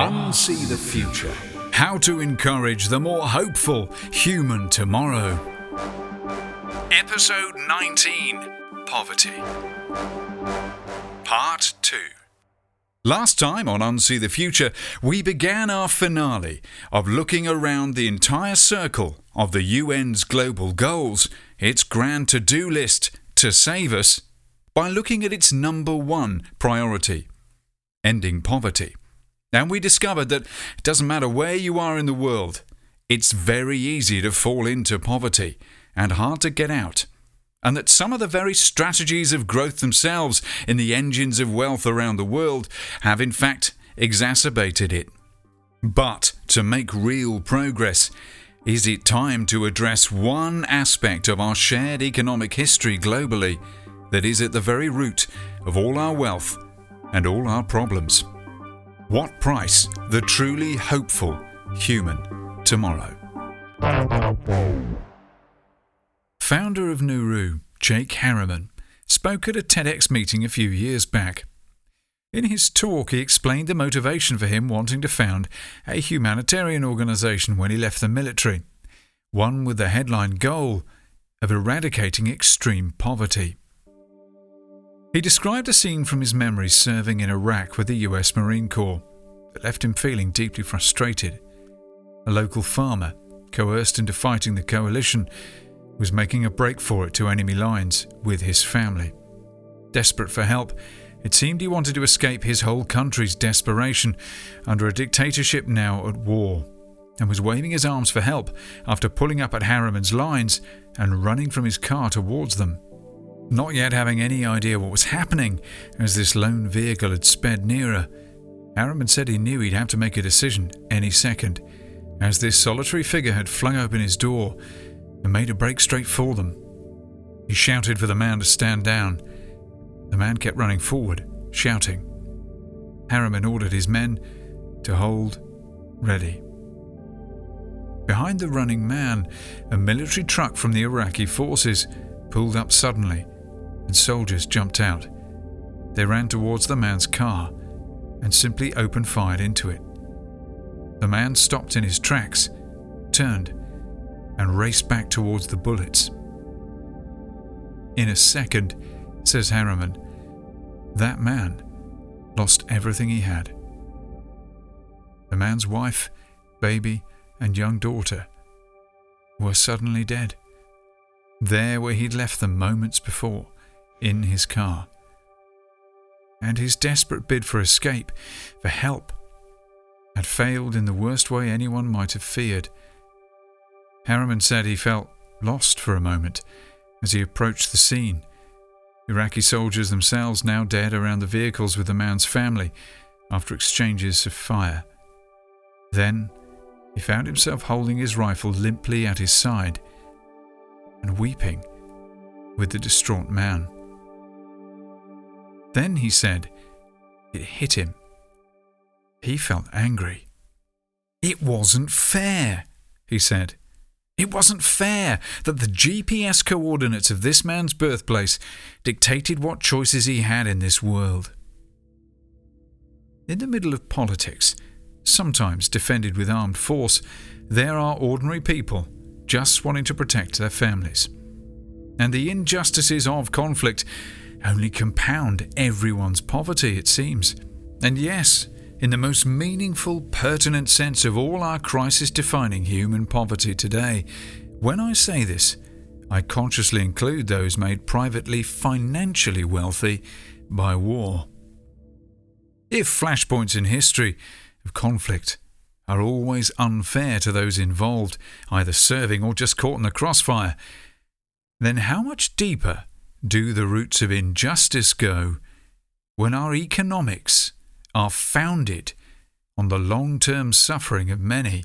Unsee the future. How to encourage the more hopeful human tomorrow. Episode 19 Poverty. Part 2. Last time on Unsee the Future, we began our finale of looking around the entire circle of the UN's global goals, its grand to do list to save us, by looking at its number one priority ending poverty. And we discovered that it doesn't matter where you are in the world, it's very easy to fall into poverty and hard to get out. And that some of the very strategies of growth themselves in the engines of wealth around the world have in fact exacerbated it. But to make real progress, is it time to address one aspect of our shared economic history globally that is at the very root of all our wealth and all our problems? What price the truly hopeful human tomorrow? Founder of Nuru, Jake Harriman, spoke at a TEDx meeting a few years back. In his talk, he explained the motivation for him wanting to found a humanitarian organization when he left the military, one with the headline goal of eradicating extreme poverty. He described a scene from his memories serving in Iraq with the US Marine Corps that left him feeling deeply frustrated. A local farmer, coerced into fighting the coalition, was making a break for it to enemy lines with his family. Desperate for help, it seemed he wanted to escape his whole country's desperation under a dictatorship now at war, and was waving his arms for help after pulling up at Harriman's lines and running from his car towards them. Not yet having any idea what was happening as this lone vehicle had sped nearer, Harriman said he knew he'd have to make a decision any second, as this solitary figure had flung open his door and made a break straight for them. He shouted for the man to stand down. The man kept running forward, shouting. Harriman ordered his men to hold ready. Behind the running man, a military truck from the Iraqi forces pulled up suddenly and soldiers jumped out. They ran towards the man's car and simply opened fire into it. The man stopped in his tracks, turned, and raced back towards the bullets. In a second, says Harriman, that man lost everything he had. The man's wife, baby, and young daughter were suddenly dead, there where he'd left them moments before in his car. And his desperate bid for escape, for help, had failed in the worst way anyone might have feared. Harriman said he felt lost for a moment as he approached the scene. Iraqi soldiers themselves now dead around the vehicles with the man's family after exchanges of fire. Then he found himself holding his rifle limply at his side and weeping with the distraught man. Then he said, it hit him. He felt angry. It wasn't fair, he said. It wasn't fair that the GPS coordinates of this man's birthplace dictated what choices he had in this world. In the middle of politics, sometimes defended with armed force, there are ordinary people just wanting to protect their families. And the injustices of conflict only compound everyone's poverty, it seems. And yes, in the most meaningful, pertinent sense of all our crisis defining human poverty today, when I say this, I consciously include those made privately financially wealthy by war. If flashpoints in history of conflict are always unfair to those involved, either serving or just caught in the crossfire, then how much deeper do the roots of injustice go when our economics are founded on the long term suffering of many?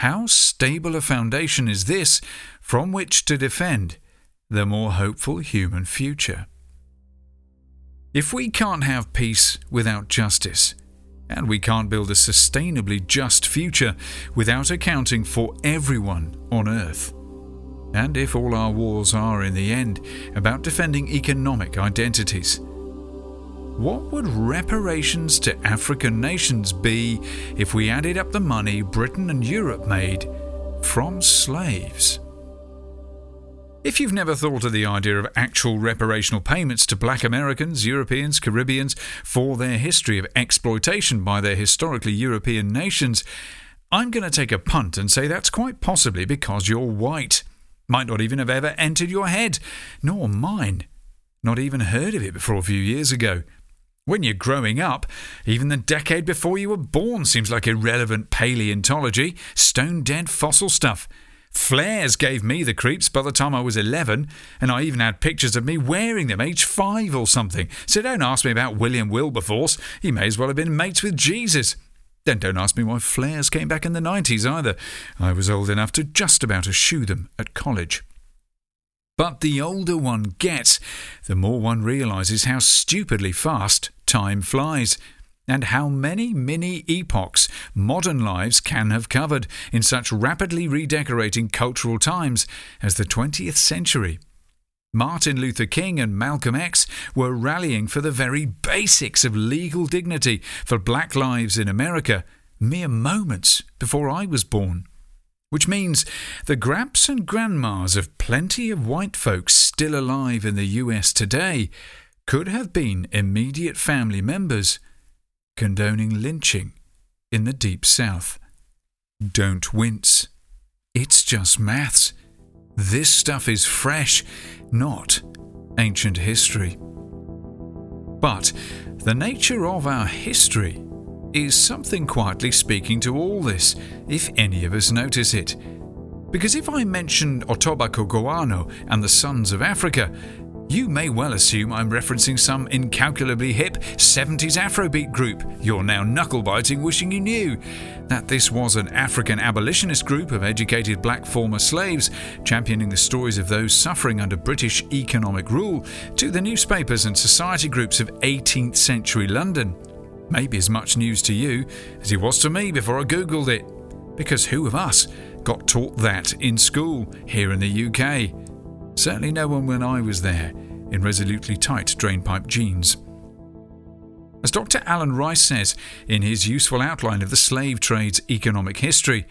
How stable a foundation is this from which to defend the more hopeful human future? If we can't have peace without justice, and we can't build a sustainably just future without accounting for everyone on Earth, and if all our wars are in the end about defending economic identities, what would reparations to African nations be if we added up the money Britain and Europe made from slaves? If you've never thought of the idea of actual reparational payments to black Americans, Europeans, Caribbeans for their history of exploitation by their historically European nations, I'm going to take a punt and say that's quite possibly because you're white. Might not even have ever entered your head, nor mine. Not even heard of it before a few years ago. When you're growing up, even the decade before you were born seems like irrelevant paleontology, stone dead fossil stuff. Flares gave me the creeps by the time I was 11, and I even had pictures of me wearing them, age 5 or something. So don't ask me about William Wilberforce. He may as well have been mates with Jesus. Then don't ask me why flares came back in the 90s either. I was old enough to just about eschew them at college. But the older one gets, the more one realises how stupidly fast time flies and how many mini epochs modern lives can have covered in such rapidly redecorating cultural times as the 20th century. Martin Luther King and Malcolm X were rallying for the very basics of legal dignity for black lives in America mere moments before I was born. Which means the gramps and grandmas of plenty of white folks still alive in the US today could have been immediate family members condoning lynching in the Deep South. Don't wince. It's just maths. This stuff is fresh, not ancient history. But the nature of our history is something quietly speaking to all this, if any of us notice it. Because if I mentioned Ottobah Cugoano and the Sons of Africa, you may well assume I'm referencing some incalculably hip 70s Afrobeat group you're now knuckle biting wishing you knew. That this was an African abolitionist group of educated black former slaves championing the stories of those suffering under British economic rule to the newspapers and society groups of 18th century London. Maybe as much news to you as it was to me before I googled it. Because who of us got taught that in school here in the UK? Certainly no one when I was there, in resolutely tight drainpipe jeans. As Dr. Alan Rice says in his useful outline of the slave trade's economic history,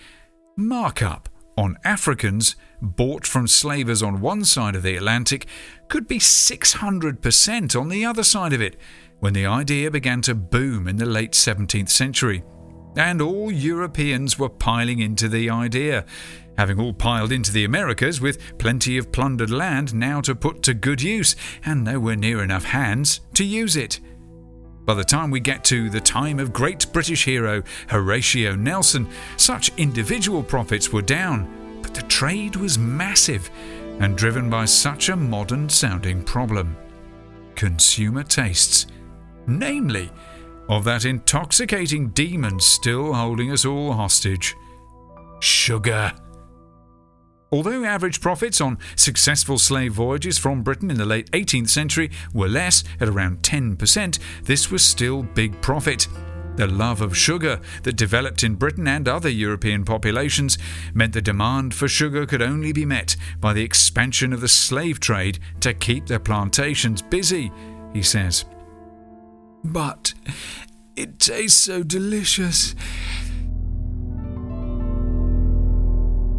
markup on Africans bought from slavers on one side of the Atlantic could be 600% on the other side of it when the idea began to boom in the late 17th century. And all Europeans were piling into the idea, having all piled into the Americas with plenty of plundered land now to put to good use and nowhere near enough hands to use it. By the time we get to the time of great British hero Horatio Nelson, such individual profits were down, but the trade was massive and driven by such a modern sounding problem consumer tastes, namely, of that intoxicating demon still holding us all hostage sugar. Although average profits on successful slave voyages from Britain in the late 18th century were less, at around 10%, this was still big profit. The love of sugar that developed in Britain and other European populations meant the demand for sugar could only be met by the expansion of the slave trade to keep their plantations busy, he says. But it tastes so delicious.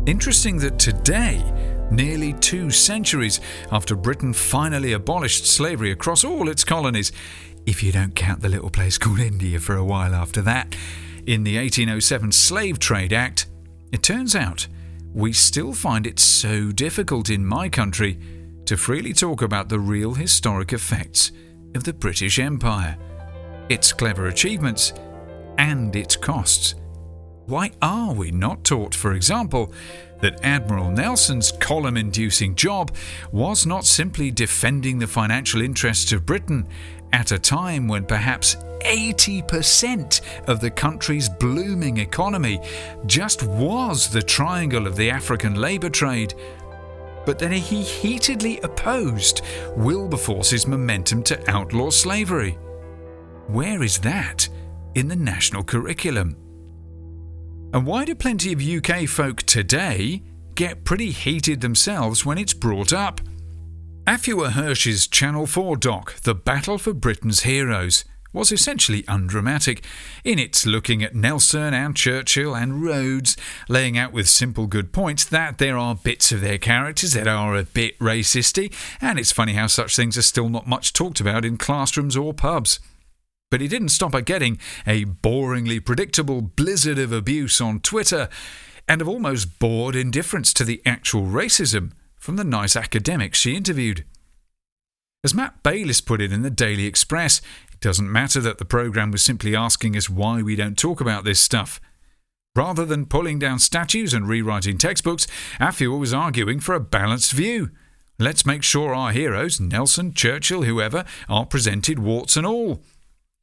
Interesting that today, nearly two centuries after Britain finally abolished slavery across all its colonies, if you don't count the little place called India for a while after that, in the 1807 Slave Trade Act, it turns out we still find it so difficult in my country to freely talk about the real historic effects of the British Empire, its clever achievements, and its costs. Why are we not taught, for example, that Admiral Nelson's column inducing job was not simply defending the financial interests of Britain at a time when perhaps 80% of the country's blooming economy just was the triangle of the African labour trade, but that he heatedly opposed Wilberforce's momentum to outlaw slavery. Where is that in the national curriculum? And why do plenty of UK folk today get pretty heated themselves when it's brought up? Afua Hirsch's Channel 4 doc, The Battle for Britain's Heroes, was essentially undramatic, in its looking at Nelson and Churchill and Rhodes, laying out with simple good points that there are bits of their characters that are a bit racisty, and it's funny how such things are still not much talked about in classrooms or pubs. But he didn't stop at getting a boringly predictable blizzard of abuse on Twitter, and of almost bored indifference to the actual racism from the nice academics she interviewed. As Matt Bayliss put it in the Daily Express, it doesn't matter that the programme was simply asking us why we don't talk about this stuff. Rather than pulling down statues and rewriting textbooks, Afua was arguing for a balanced view. Let's make sure our heroes, Nelson, Churchill, whoever, are presented warts and all.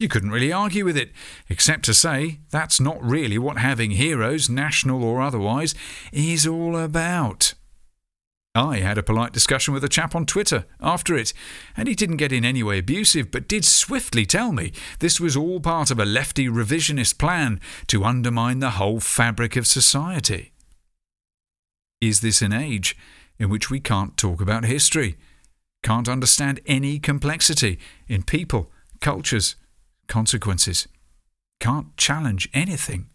You couldn't really argue with it, except to say that's not really what having heroes, national or otherwise, is all about. I had a polite discussion with a chap on Twitter after it, and he didn't get in any way abusive, but did swiftly tell me this was all part of a lefty revisionist plan to undermine the whole fabric of society. Is this an age in which we can't talk about history, can't understand any complexity in people, cultures, consequences, can't challenge anything?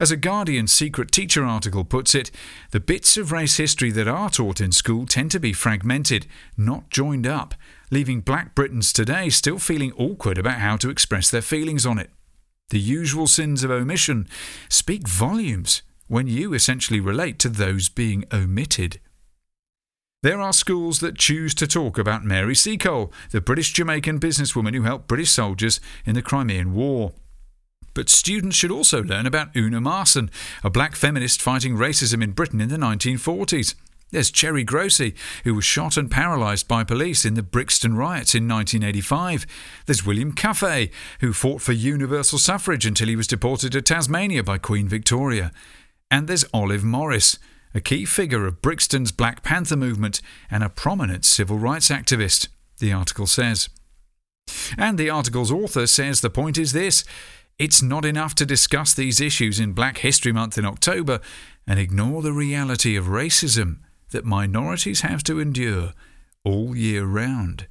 As a Guardian secret teacher article puts it, the bits of race history that are taught in school tend to be fragmented, not joined up, leaving black Britons today still feeling awkward about how to express their feelings on it. The usual sins of omission speak volumes when you essentially relate to those being omitted. There are schools that choose to talk about Mary Seacole, the British Jamaican businesswoman who helped British soldiers in the Crimean War. But students should also learn about Una Marson, a black feminist fighting racism in Britain in the 1940s. There's Cherry Grocie, who was shot and paralysed by police in the Brixton riots in 1985. There's William Cuffay, who fought for universal suffrage until he was deported to Tasmania by Queen Victoria. And there's Olive Morris, a key figure of Brixton's Black Panther movement and a prominent civil rights activist, the article says. And the article's author says the point is this it's not enough to discuss these issues in Black History Month in October and ignore the reality of racism that minorities have to endure all year round.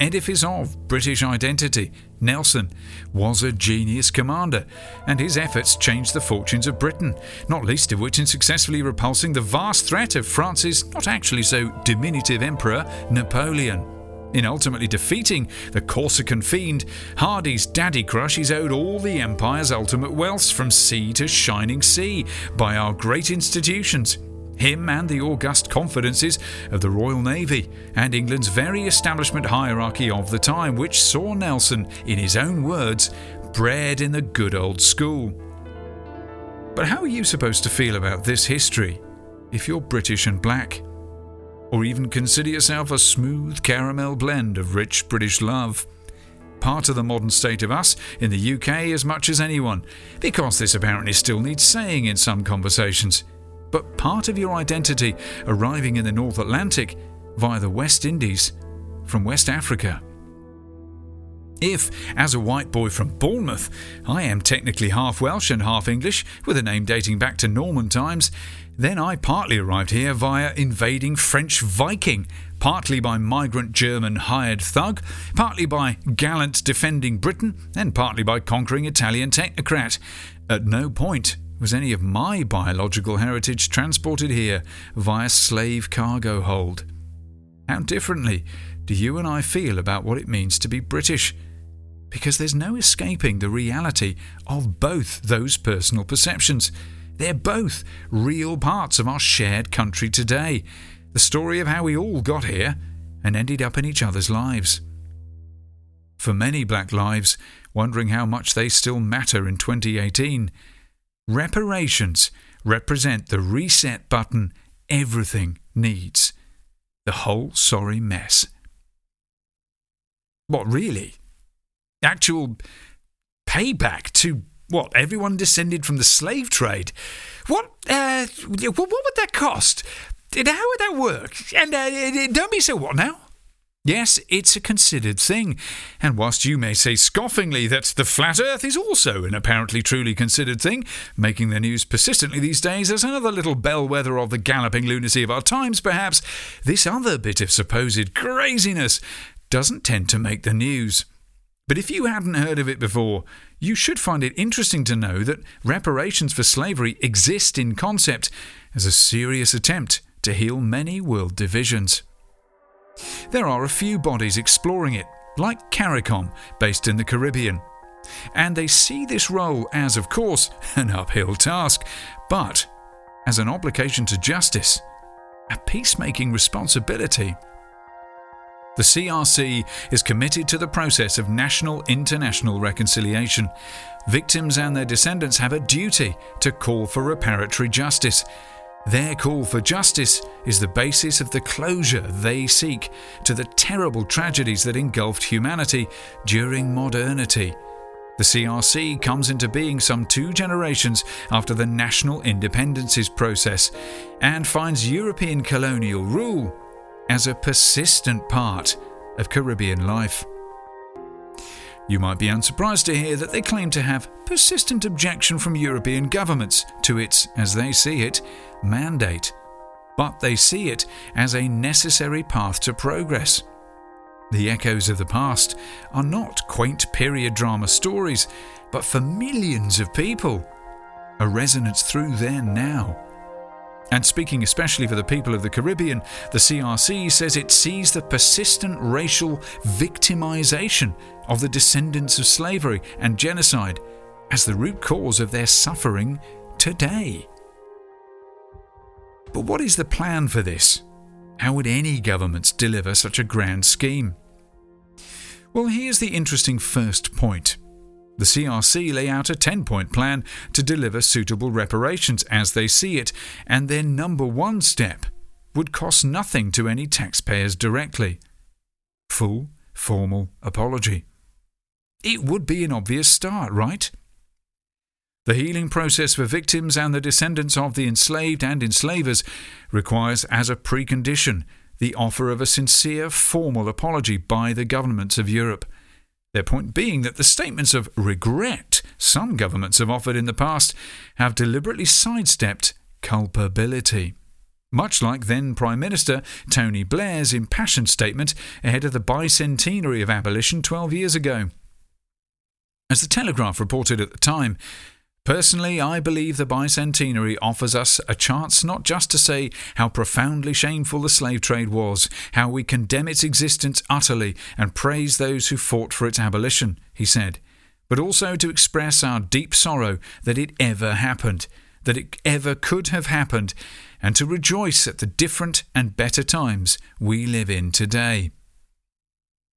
Edifice of British identity, Nelson was a genius commander, and his efforts changed the fortunes of Britain, not least of which in successfully repulsing the vast threat of France's not actually so diminutive emperor, Napoleon. In ultimately defeating the Corsican fiend, Hardy's daddy crush is owed all the Empire's ultimate wealth from sea to shining sea by our great institutions. Him and the august confidences of the Royal Navy and England's very establishment hierarchy of the time, which saw Nelson, in his own words, bred in the good old school. But how are you supposed to feel about this history if you're British and black? or even consider yourself a smooth caramel blend of rich British love. Part of the modern state of us in the UK as much as anyone, because this apparently still needs saying in some conversations. But part of your identity arriving in the North Atlantic via the West Indies from West Africa. If, as a white boy from Bournemouth, I am technically half Welsh and half English, with a name dating back to Norman times, then I partly arrived here via invading French Viking, partly by migrant German hired thug, partly by gallant defending Britain, and partly by conquering Italian technocrat. At no point was any of my biological heritage transported here via slave cargo hold. How differently do you and I feel about what it means to be British? Because there's no escaping the reality of both those personal perceptions. They're both real parts of our shared country today. The story of how we all got here and ended up in each other's lives. For many black lives, wondering how much they still matter in 2018, reparations represent the reset button everything needs. The whole sorry mess. What, really? Actual payback to what? Everyone descended from the slave trade. What? Uh, what would that cost? How would that work? And uh, don't be so what now? Yes, it's a considered thing, and whilst you may say scoffingly that the flat earth is also an apparently truly considered thing, making the news persistently these days as another little bellwether of the galloping lunacy of our times, perhaps, this other bit of supposed craziness doesn't tend to make the news. But if you hadn't heard of it before, you should find it interesting to know that reparations for slavery exist in concept as a serious attempt to heal many world divisions. There are a few bodies exploring it, like CARICOM, based in the Caribbean. And they see this role as, of course, an uphill task, but as an obligation to justice, a peacemaking responsibility. The CRC is committed to the process of national international reconciliation. Victims and their descendants have a duty to call for reparatory justice their call for justice is the basis of the closure they seek to the terrible tragedies that engulfed humanity during modernity. The CRC comes into being some two generations after the national independences process and finds European colonial rule as a persistent part of Caribbean life. You might be unsurprised to hear that they claim to have persistent objection from European governments to its, as they see it, mandate, but they see it as a necessary path to progress. The echoes of the past are not quaint period drama stories, but for millions of people, a resonance through their now. And speaking especially for the people of the Caribbean, the CRC says it sees the persistent racial victimization of the descendants of slavery and genocide as the root cause of their suffering today. But what is the plan for this? How would any governments deliver such a grand scheme? Well, here's the interesting first point. The CRC lay out a 10 point plan to deliver suitable reparations as they see it, and their number one step would cost nothing to any taxpayers directly full, formal apology. It would be an obvious start, right? The healing process for victims and the descendants of the enslaved and enslavers requires, as a precondition, the offer of a sincere formal apology by the governments of Europe. Their point being that the statements of regret some governments have offered in the past have deliberately sidestepped culpability. Much like then Prime Minister Tony Blair's impassioned statement ahead of the bicentenary of abolition 12 years ago. As the Telegraph reported at the time, Personally, I believe the bicentenary offers us a chance not just to say how profoundly shameful the slave trade was, how we condemn its existence utterly and praise those who fought for its abolition, he said, but also to express our deep sorrow that it ever happened, that it ever could have happened, and to rejoice at the different and better times we live in today.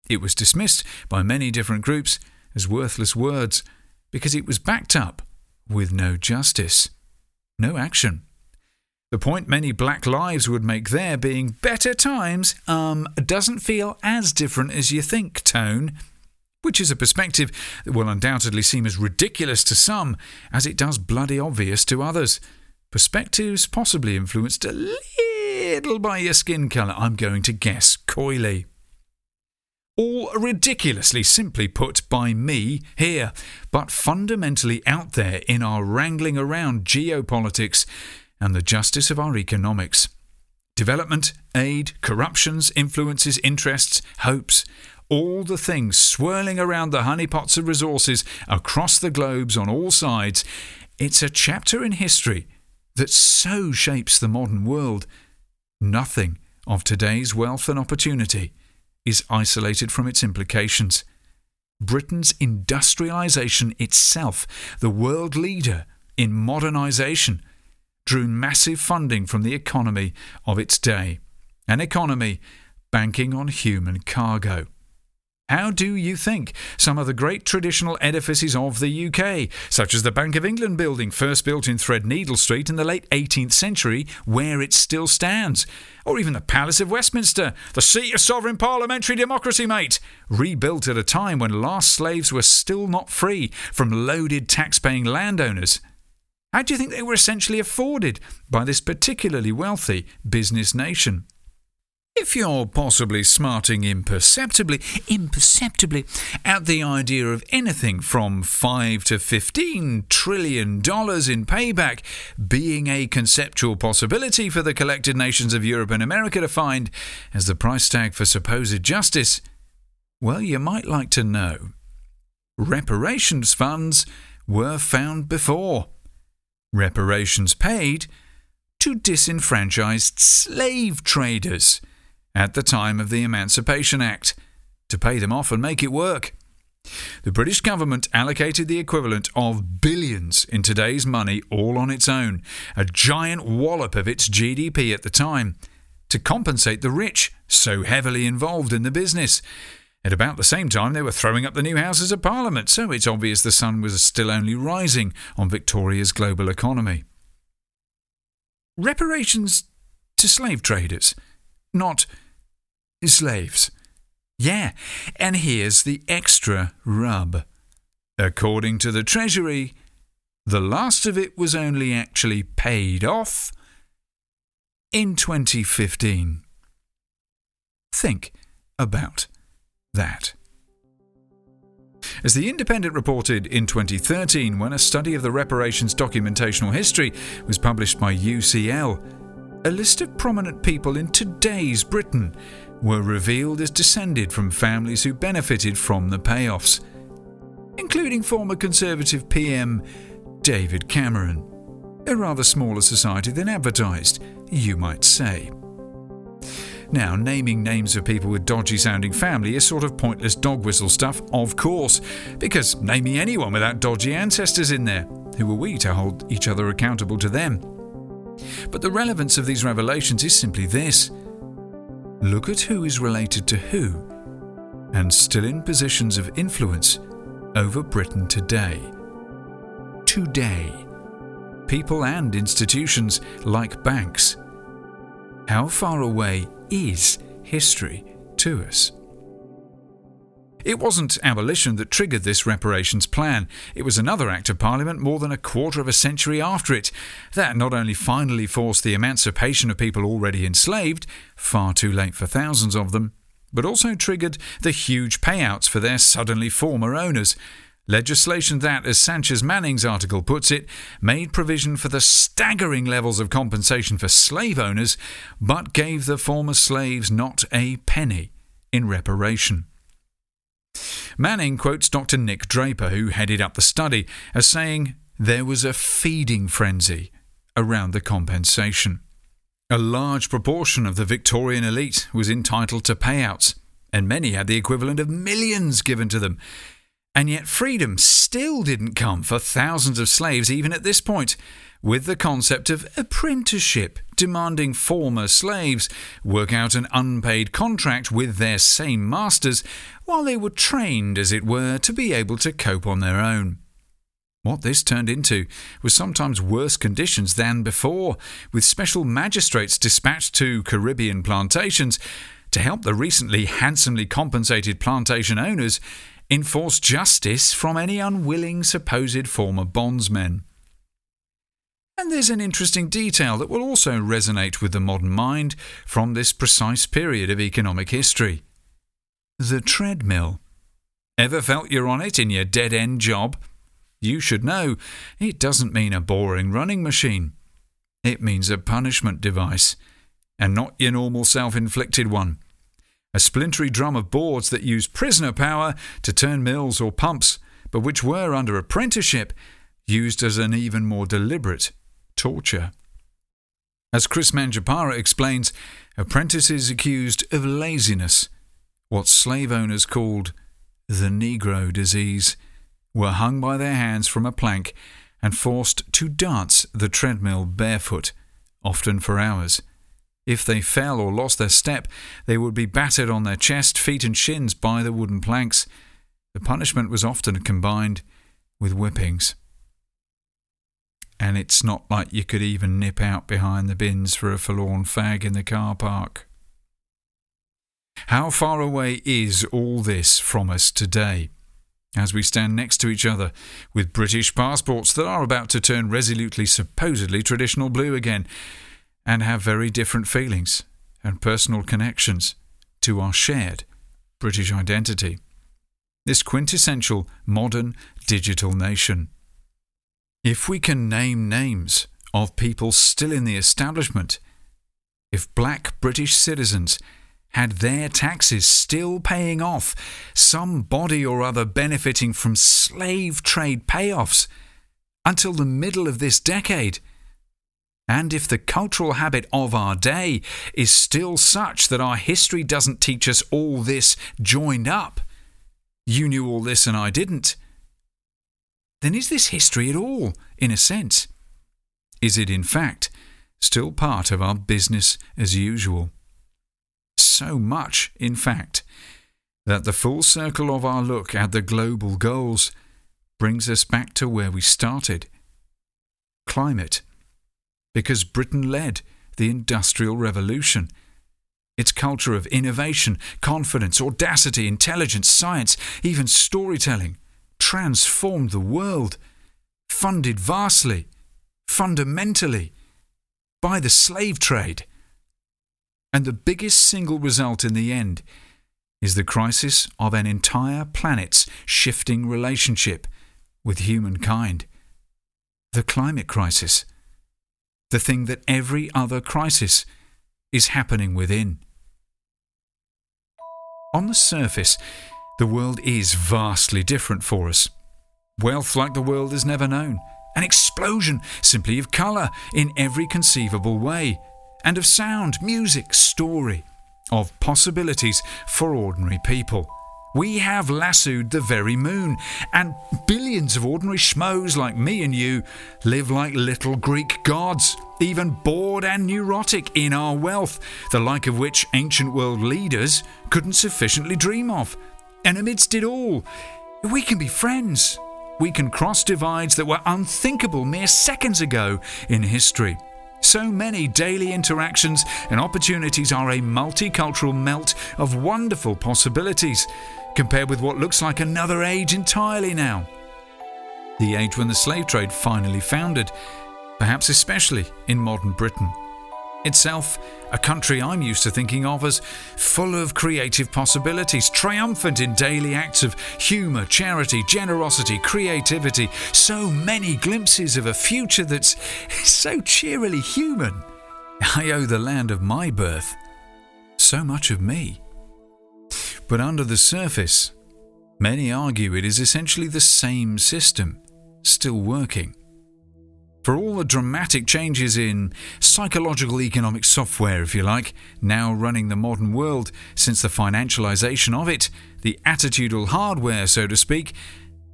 It was dismissed by many different groups as worthless words because it was backed up with no justice, no action. The point many black lives would make there being better times um, doesn't feel as different as you think, Tone, which is a perspective that will undoubtedly seem as ridiculous to some as it does bloody obvious to others. Perspectives possibly influenced a little by your skin colour, I'm going to guess, coyly all ridiculously simply put by me here, but fundamentally out there in our wrangling around geopolitics and the justice of our economics. Development, aid, corruptions, influences, interests, hopes, all the things swirling around the honeypots of resources across the globes on all sides. It's a chapter in history that so shapes the modern world. Nothing of today's wealth and opportunity is isolated from its implications. Britain's industrialisation itself, the world leader in modernisation, drew massive funding from the economy of its day, an economy banking on human cargo. How do you think some of the great traditional edifices of the UK, such as the Bank of England building, first built in Threadneedle Street in the late 18th century, where it still stands, or even the Palace of Westminster, the seat of sovereign parliamentary democracy, mate, rebuilt at a time when last slaves were still not free from loaded tax-paying landowners? How do you think they were essentially afforded by this particularly wealthy business nation? If you're possibly smarting imperceptibly, imperceptibly at the idea of anything from 5 to 15 trillion dollars in payback being a conceptual possibility for the collected nations of Europe and America to find as the price tag for supposed justice, well, you might like to know. Reparations funds were found before. Reparations paid to disenfranchised slave traders at the time of the Emancipation Act to pay them off and make it work. The British government allocated the equivalent of billions in today's money all on its own, a giant wallop of its GDP at the time, to compensate the rich so heavily involved in the business. At about the same time, they were throwing up the new Houses of Parliament, so it's obvious the sun was still only rising on Victoria's global economy. Reparations to slave traders, not slaves. Yeah, and here's the extra rub. According to the Treasury, the last of it was only actually paid off in 2015. Think about that. As The Independent reported in 2013, when a study of the reparations documentational history was published by UCL, a list of prominent people in today's Britain were revealed as descended from families who benefited from the payoffs, including former Conservative PM David Cameron. A rather smaller society than advertised, you might say. Now, naming names of people with dodgy sounding family is sort of pointless dog whistle stuff, of course, because naming anyone without dodgy ancestors in there, who are we to hold each other accountable to them? But the relevance of these revelations is simply this Look at who is related to who, and still in positions of influence over Britain today. Today. People and institutions like banks. How far away is history to us? It wasn't abolition that triggered this reparations plan. It was another Act of Parliament more than a quarter of a century after it that not only finally forced the emancipation of people already enslaved, far too late for thousands of them, but also triggered the huge payouts for their suddenly former owners. Legislation that, as Sanchez Manning's article puts it, made provision for the staggering levels of compensation for slave owners, but gave the former slaves not a penny in reparation. Manning quotes Dr. Nick Draper, who headed up the study, as saying there was a feeding frenzy around the compensation. A large proportion of the Victorian elite was entitled to payouts, and many had the equivalent of millions given to them. And yet, freedom still didn't come for thousands of slaves, even at this point with the concept of apprenticeship, demanding former slaves work out an unpaid contract with their same masters while they were trained, as it were, to be able to cope on their own. What this turned into was sometimes worse conditions than before, with special magistrates dispatched to Caribbean plantations to help the recently handsomely compensated plantation owners enforce justice from any unwilling supposed former bondsmen. And there's an interesting detail that will also resonate with the modern mind from this precise period of economic history. The treadmill. Ever felt you're on it in your dead end job? You should know it doesn't mean a boring running machine. It means a punishment device, and not your normal self inflicted one. A splintery drum of boards that used prisoner power to turn mills or pumps, but which were, under apprenticeship, used as an even more deliberate torture. As Kris Manjapra explains, apprentices accused of laziness, what slave owners called the Negro disease, were hung by their hands from a plank and forced to dance the treadmill barefoot, often for hours. If they fell or lost their step, they would be battered on their chest, feet, and shins by the wooden planks. The punishment was often combined with whippings and it's not like you could even nip out behind the bins for a forlorn fag in the car park. How far away is all this from us today? As we stand next to each other with British passports that are about to turn resolutely, supposedly traditional blue again, and have very different feelings and personal connections to our shared British identity. This quintessential modern digital nation. If we can name names of people still in the establishment, if black British citizens had their taxes still paying off, some body or other benefiting from slave trade payoffs until the middle of this decade, and if the cultural habit of our day is still such that our history doesn't teach us all this joined up, you knew all this and I didn't, then is this history at all, in a sense? Is it, in fact, still part of our business as usual? So much, in fact, that the full circle of our look at the global goals brings us back to where we started climate because Britain led the Industrial Revolution. Its culture of innovation, confidence, audacity, intelligence, science, even storytelling transformed the world, funded vastly, fundamentally, by the slave trade. And the biggest single result in the end is the crisis of an entire planet's shifting relationship with humankind. The climate crisis the thing that every other crisis is happening within. On the surface, the world is vastly different for us. Wealth like the world has never known, an explosion simply of colour in every conceivable way, and of sound, music, story, of possibilities for ordinary people. We have lassoed the very moon, and billions of ordinary schmoes like me and you live like little Greek gods, even bored and neurotic in our wealth, the like of which ancient world leaders couldn't sufficiently dream of. And amidst it all, we can be friends. We can cross divides that were unthinkable mere seconds ago in history. So many daily interactions and opportunities are a multicultural melt of wonderful possibilities compared with what looks like another age entirely now. The age when the slave trade finally founded, perhaps especially in modern Britain. Itself, a country I'm used to thinking of as full of creative possibilities, triumphant in daily acts of humour, charity, generosity, creativity, so many glimpses of a future that's so cheerily human. I owe the land of my birth so much of me. But under the surface, many argue it is essentially the same system, still working. For all the dramatic changes in psychological economic software, if you like, now running the modern world since the financialization of it, the attitudinal hardware, so to speak,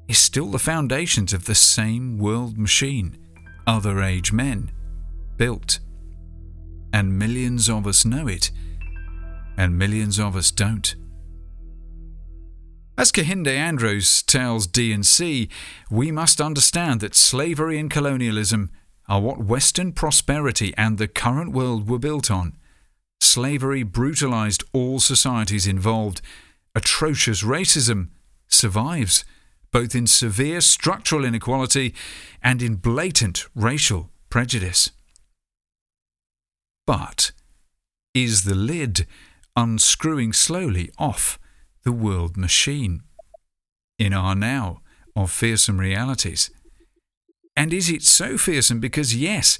is still the foundations of the same world machine other age men built. And millions of us know it, and millions of us don't. As Kehinde Andrews tells D&C, we must understand that slavery and colonialism are what Western prosperity and the current world were built on. Slavery brutalized all societies involved. Atrocious racism survives, both in severe structural inequality and in blatant racial prejudice. But is the lid unscrewing slowly off the world machine in our now of fearsome realities. And is it so fearsome because, yes,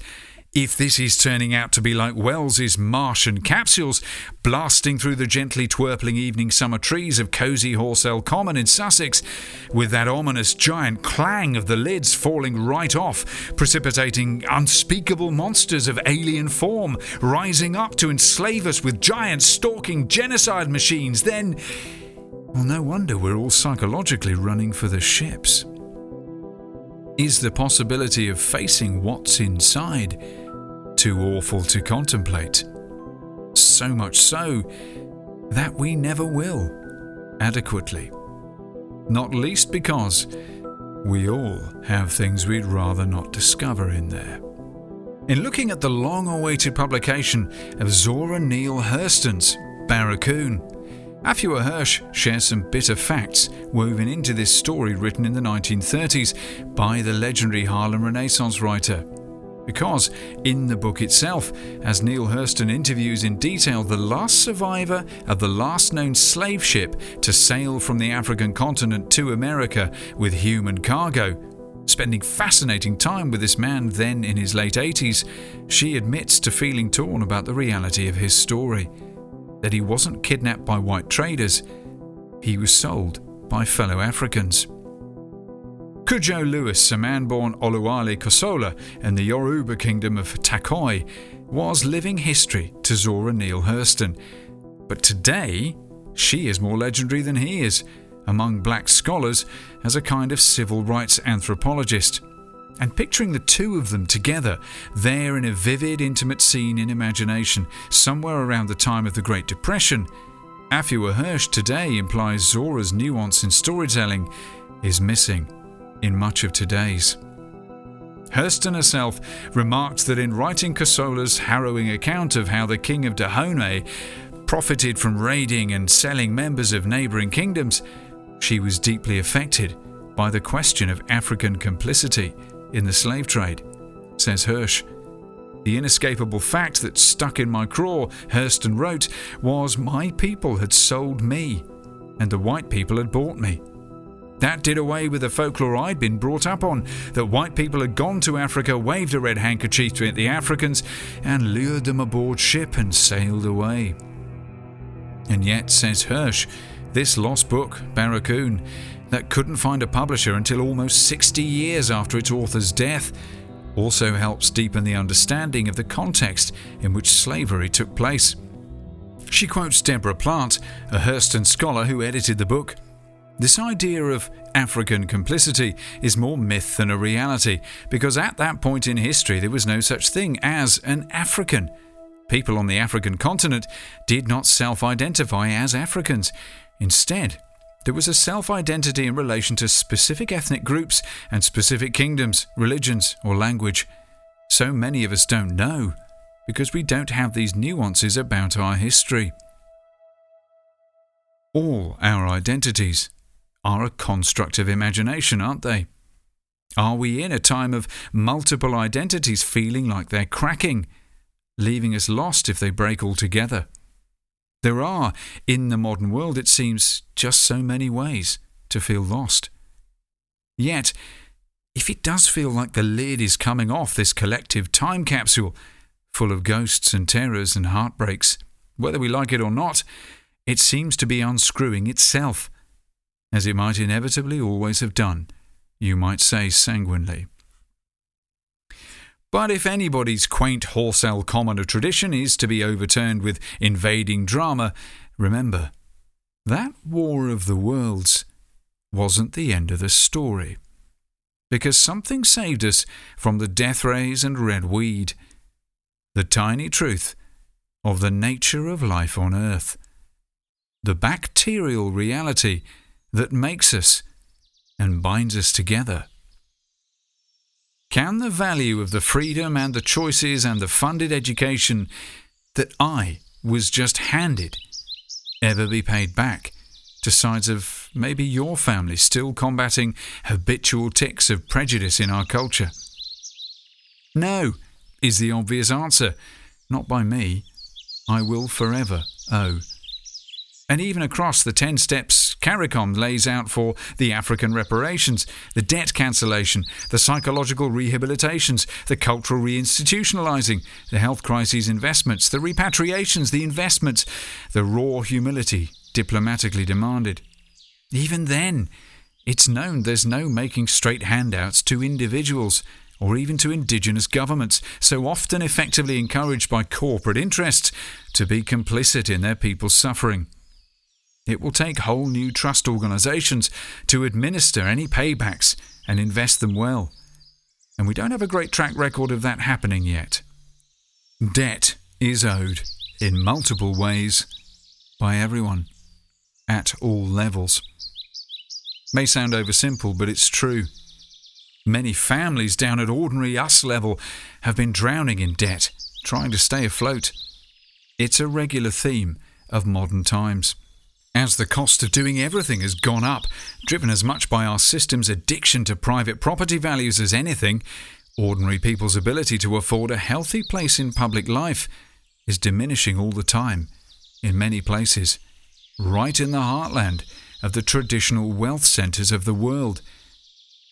if this is turning out to be like Wells's Martian capsules, blasting through the gently twerpling evening summer trees of cosy Horsell Common in Sussex, with that ominous giant clang of the lids falling right off, precipitating unspeakable monsters of alien form, rising up to enslave us with giant stalking genocide machines, then well, no wonder we're all psychologically running for the ships. Is the possibility of facing what's inside too awful to contemplate? So much so that we never will adequately. Not least because we all have things we'd rather not discover in there. In looking at the long awaited publication of Zora Neale Hurston's Barracoon, Afua Hirsch shares some bitter facts woven into this story written in the 1930s by the legendary Harlem Renaissance writer. because, in the book itself, as Neale Hurston interviews in detail the last survivor of the last known slave ship to sail from the African continent to America with human cargo, spending fascinating time with this man then in his late 80s, she admits to feeling torn about the reality of his story. That he wasn't kidnapped by white traders, he was sold by fellow Africans. Cudjoe Lewis, a man born Oluwale Kosola in the Yoruba kingdom of Takoi, was living history to Zora Neale Hurston. But today, she is more legendary than he is among black scholars as a kind of civil rights anthropologist. And picturing the two of them together, there in a vivid, intimate scene in imagination, somewhere around the time of the Great Depression, Afua Hirsch today implies Zora's nuance in storytelling is missing in much of today's. Hurston herself remarked that in writing Kossola's harrowing account of how the king of Dahomey profited from raiding and selling members of neighbouring kingdoms, she was deeply affected by the question of African complicity in the slave trade, says Hirsch. The inescapable fact that stuck in my craw, Hurston wrote, was my people had sold me, and the white people had bought me. That did away with the folklore I'd been brought up on that white people had gone to Africa, waved a red handkerchief to the Africans, and lured them aboard ship and sailed away. And yet, says Hirsch, this lost book, Barracoon, that couldn't find a publisher until almost 60 years after its author's death, also helps deepen the understanding of the context in which slavery took place. She quotes Deborah Plant, a Hurston scholar who edited the book. This idea of African complicity is more myth than a reality, because at that point in history there was no such thing as an African. People on the African continent did not self identify as Africans. Instead, there was a self identity in relation to specific ethnic groups and specific kingdoms, religions, or language. So many of us don't know because we don't have these nuances about our history. All our identities are a construct of imagination, aren't they? Are we in a time of multiple identities feeling like they're cracking, leaving us lost if they break altogether? There are, in the modern world, it seems, just so many ways to feel lost. Yet, if it does feel like the lid is coming off this collective time capsule, full of ghosts and terrors and heartbreaks, whether we like it or not, it seems to be unscrewing itself as it might inevitably always have done, you might say sanguinely. But if anybody's quaint wholesale common of tradition is to be overturned with invading drama, remember, that War of the Worlds wasn't the end of the story. Because something saved us from the death rays and red weed. The tiny truth of the nature of life on Earth. The bacterial reality that makes us and binds us together. Can the value of the freedom and the choices and the funded education that I was just handed ever be paid back to sides of maybe your family still combating habitual ticks of prejudice in our culture? No, is the obvious answer. Not by me. I will forever owe. And even across the 10 steps CARICOM lays out for the African reparations, the debt cancellation, the psychological rehabilitations, the cultural reinstitutionalizing, the health crises investments, the repatriations, the investments, the raw humility diplomatically demanded. Even then, it's known there's no making straight handouts to individuals or even to indigenous governments, so often effectively encouraged by corporate interests to be complicit in their people's suffering. It will take whole new trust organisations to administer any paybacks and invest them well. And we don't have a great track record of that happening yet. Debt is owed in multiple ways by everyone at all levels. May sound oversimple, but it's true. Many families down at ordinary us level have been drowning in debt, trying to stay afloat. It's a regular theme of modern times. As the cost of doing everything has gone up, driven as much by our system's addiction to private property values as anything, Ordinary people's ability to afford a healthy place in public life is diminishing all the time, in many places, right in the heartland of the traditional wealth centres of the world.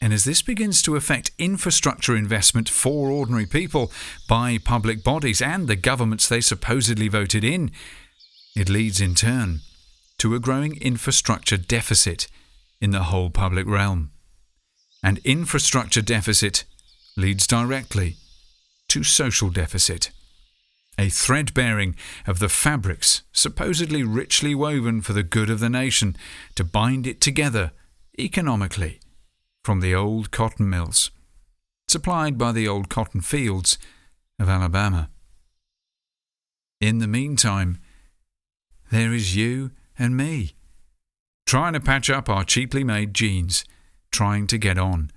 And as this begins to affect infrastructure investment for ordinary people by public bodies and the governments they supposedly voted in, it leads in turn to a growing infrastructure deficit in the whole public realm. And infrastructure deficit leads directly to social deficit, a thread bearing of the fabrics supposedly richly woven for the good of the nation to bind it together economically from the old cotton mills, supplied by the old cotton fields of Alabama. In the meantime, there is you and me, trying to patch up our cheaply made jeans, trying to get on.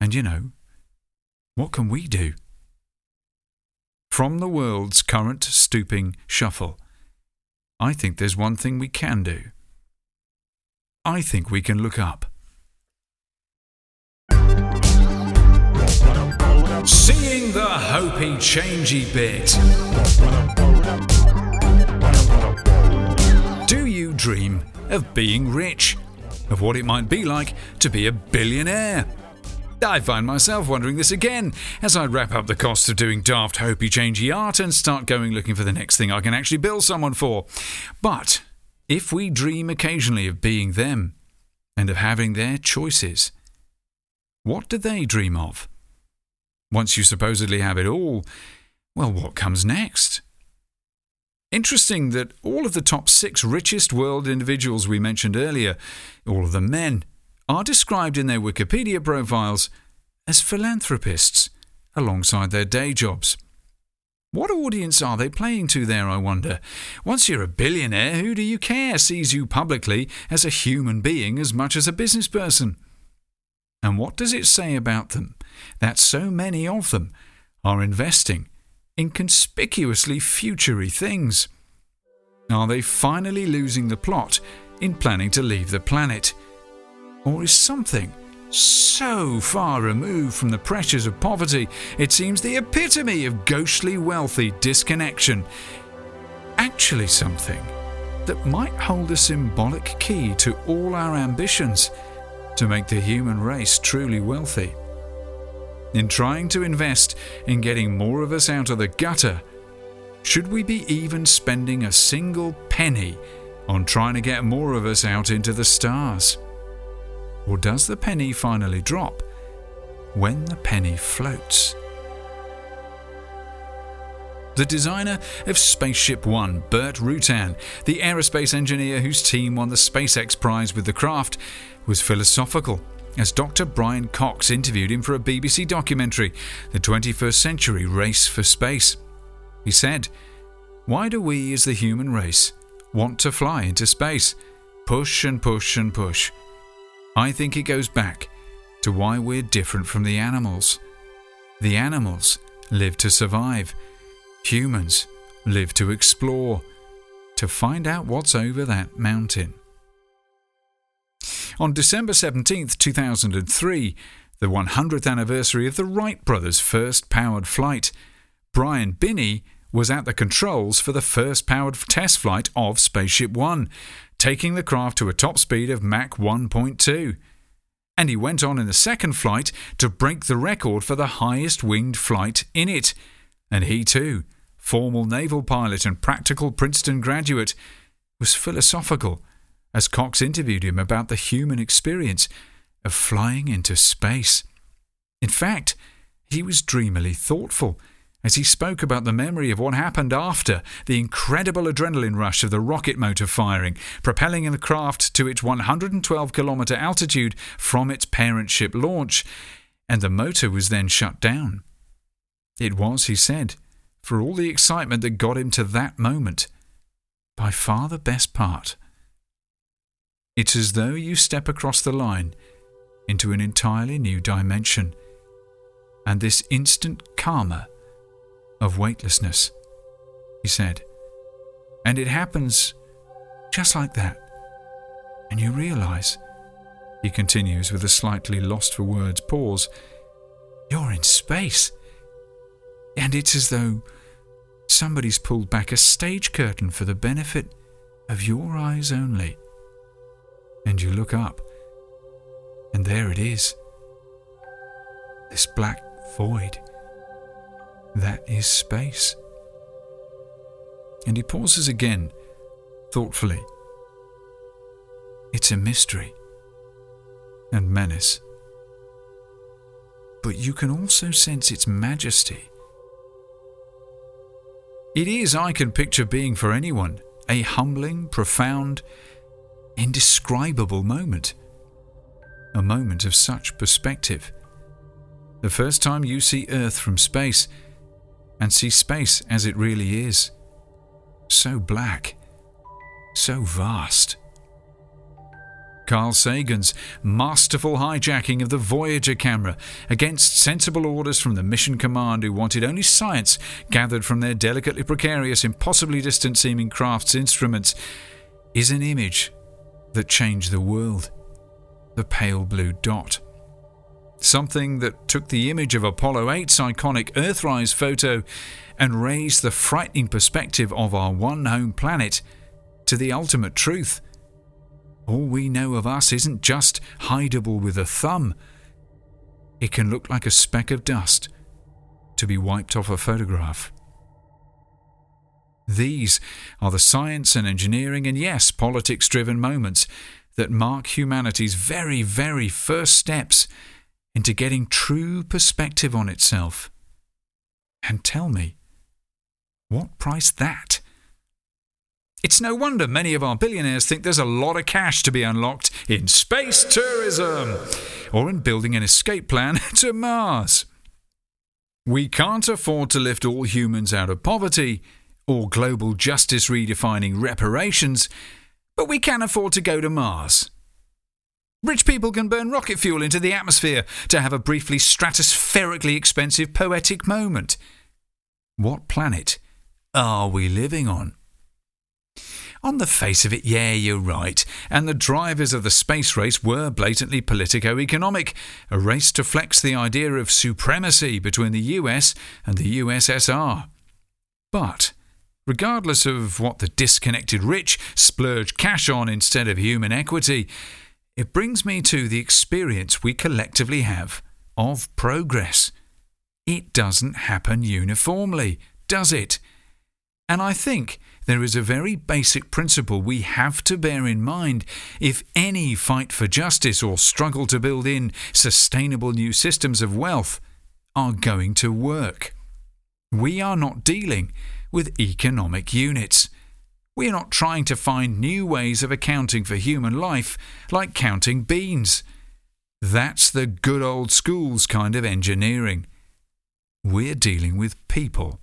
And you know, what can we do? From the world's current stooping shuffle, I think there's one thing we can do. I think we can look up. Seeing the hopey changey bit. Dream of being rich? Of what it might be like to be a billionaire? I find myself wondering this again as I wrap up the costs of doing daft, hopey, changey art and start going looking for the next thing I can actually bill someone for. But if we dream occasionally of being them and of having their choices, what do they dream of? Once you supposedly have it all, well, what comes next? Interesting that all of the top six richest world individuals we mentioned earlier, all of them men, are described in their Wikipedia profiles as philanthropists alongside their day jobs. What audience are they playing to there, I wonder? Once you're a billionaire, who do you care sees you publicly as a human being as much as a business person? And what does it say about them that so many of them are investing in conspicuously futury things? Are they finally losing the plot in planning to leave the planet? Or is something so far removed from the pressures of poverty, it seems the epitome of ghostly wealthy disconnection, actually something that might hold a symbolic key to all our ambitions to make the human race truly wealthy? In trying to invest in getting more of us out of the gutter, should we be even spending a single penny on trying to get more of us out into the stars? Or does the penny finally drop when the penny floats? The designer of Spaceship One, Burt Rutan, the aerospace engineer whose team won the SpaceX prize with the craft, was philosophical as Dr. Brian Cox interviewed him for a BBC documentary, The 21st Century Race for Space. He said, Why do we, as the human race, want to fly into space? Push and push and push. I think it goes back to why we're different from the animals. The animals live to survive, humans live to explore, to find out what's over that mountain. On December 17, 2003, the 100th anniversary of the Wright brothers' first powered flight, Brian Binnie was at the controls for the first powered test flight of Spaceship One, taking the craft to a top speed of Mach 1.2. And he went on in the second flight to break the record for the highest winged flight in it. And he too, formal naval pilot and practical Princeton graduate, was philosophical as Cox interviewed him about the human experience of flying into space. In fact, he was dreamily thoughtful as he spoke about the memory of what happened after the incredible adrenaline rush of the rocket motor firing, propelling the craft to its 112 kilometre altitude from its parent ship launch, and the motor was then shut down. It was, he said, for all the excitement that got him to that moment, by far the best part. It's as though you step across the line into an entirely new dimension, and this instant karma of weightlessness, he said. And it happens just like that. And you realize, he continues with a slightly lost for words pause, You're in space. And it's as though somebody's pulled back a stage curtain for the benefit of your eyes only. And you look up, and there it is this black void. That is space. And he pauses again, thoughtfully. It's a mystery and menace. But you can also sense its majesty. It is, I can picture being for anyone, a humbling, profound, indescribable moment. A moment of such perspective. The first time you see Earth from space, and see space as it really is. So black, so vast. Carl Sagan's masterful hijacking of the Voyager camera against sensible orders from the mission command who wanted only science gathered from their delicately precarious, impossibly distant seeming craft's instruments is an image that changed the world. The pale blue dot. Something that took the image of Apollo 8's iconic Earthrise photo and raised the frightening perspective of our one home planet to the ultimate truth all we know of us isn't just hideable with a thumb. It can look like a speck of dust to be wiped off a photograph. These are the science and engineering and, yes, politics driven moments that mark humanity's very, very first steps into getting true perspective on itself. And tell me, what price that? It's no wonder many of our billionaires think there's a lot of cash to be unlocked in space tourism or in building an escape plan to Mars. We can't afford to lift all humans out of poverty or global justice redefining reparations, but we can afford to go to Mars. Rich people can burn rocket fuel into the atmosphere to have a briefly stratospherically expensive poetic moment. What planet are we living on? On the face of it, yeah, you're right. And the drivers of the space race were blatantly politico economic, a race to flex the idea of supremacy between the US and the USSR. But, regardless of what the disconnected rich splurge cash on instead of human equity, it brings me to the experience we collectively have of progress. It doesn't happen uniformly, does it? And I think there is a very basic principle we have to bear in mind if any fight for justice or struggle to build in sustainable new systems of wealth are going to work. We are not dealing with economic units. We are not trying to find new ways of accounting for human life like counting beans. That's the good old schools kind of engineering. We're dealing with people.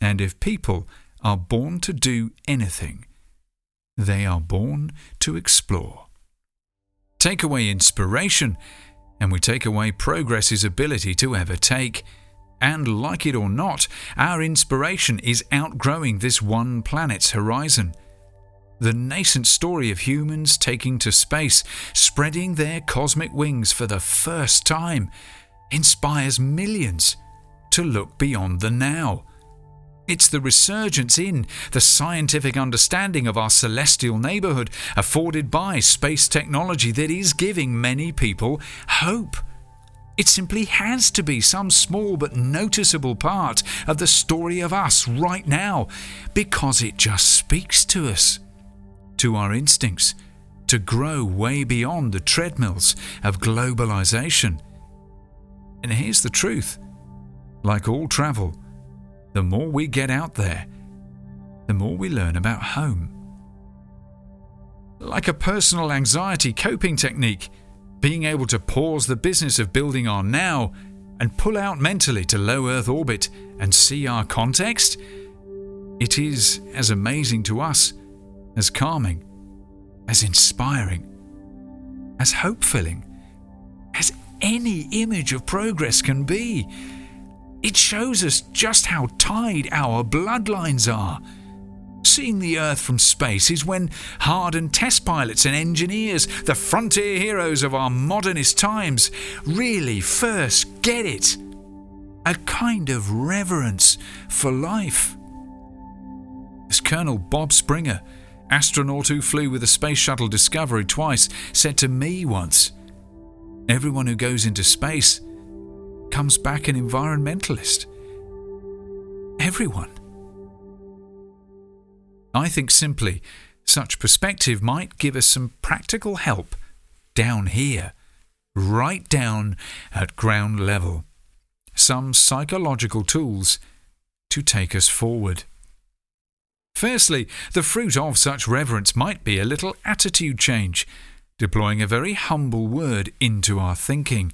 And if people are born to do anything. They are born to explore. Take away inspiration, and we take away progress's ability to ever take. And like it or not, our inspiration is outgrowing this one planet's horizon. The nascent story of humans taking to space, spreading their cosmic wings for the first time, inspires millions to look beyond the now it's the resurgence in the scientific understanding of our celestial neighbourhood afforded by space technology that is giving many people hope. It simply has to be some small but noticeable part of the story of us right now because it just speaks to us, to our instincts, to grow way beyond the treadmills of globalization. And here's the truth like all travel, the more we get out there, the more we learn about home. Like a personal anxiety coping technique, being able to pause the business of building our now and pull out mentally to low Earth orbit and see our context, it is as amazing to us, as calming, as inspiring, as hope filling, as any image of progress can be. It shows us just how tied our bloodlines are. Seeing the Earth from space is when hardened test pilots and engineers, the frontier heroes of our modernist times, really first get it. A kind of reverence for life. As Colonel Bob Springer, astronaut who flew with the Space Shuttle Discovery twice, said to me once, Everyone who goes into space comes back an environmentalist. Everyone. I think simply such perspective might give us some practical help down here, right down at ground level. Some psychological tools to take us forward. Firstly, the fruit of such reverence might be a little attitude change deploying a very humble word into our thinking.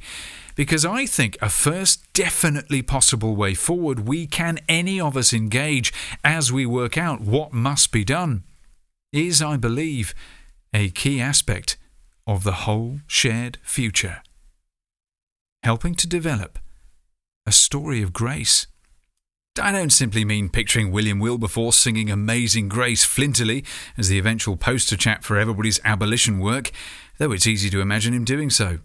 Because I think a first definitely possible way forward we can any of us engage as we work out what must be done is, I believe, a key aspect of the whole shared future. Helping to develop a story of grace. I don't simply mean picturing William Wilberforce singing Amazing Grace flintily as the eventual poster chap for everybody's abolition work, though it's easy to imagine him doing so.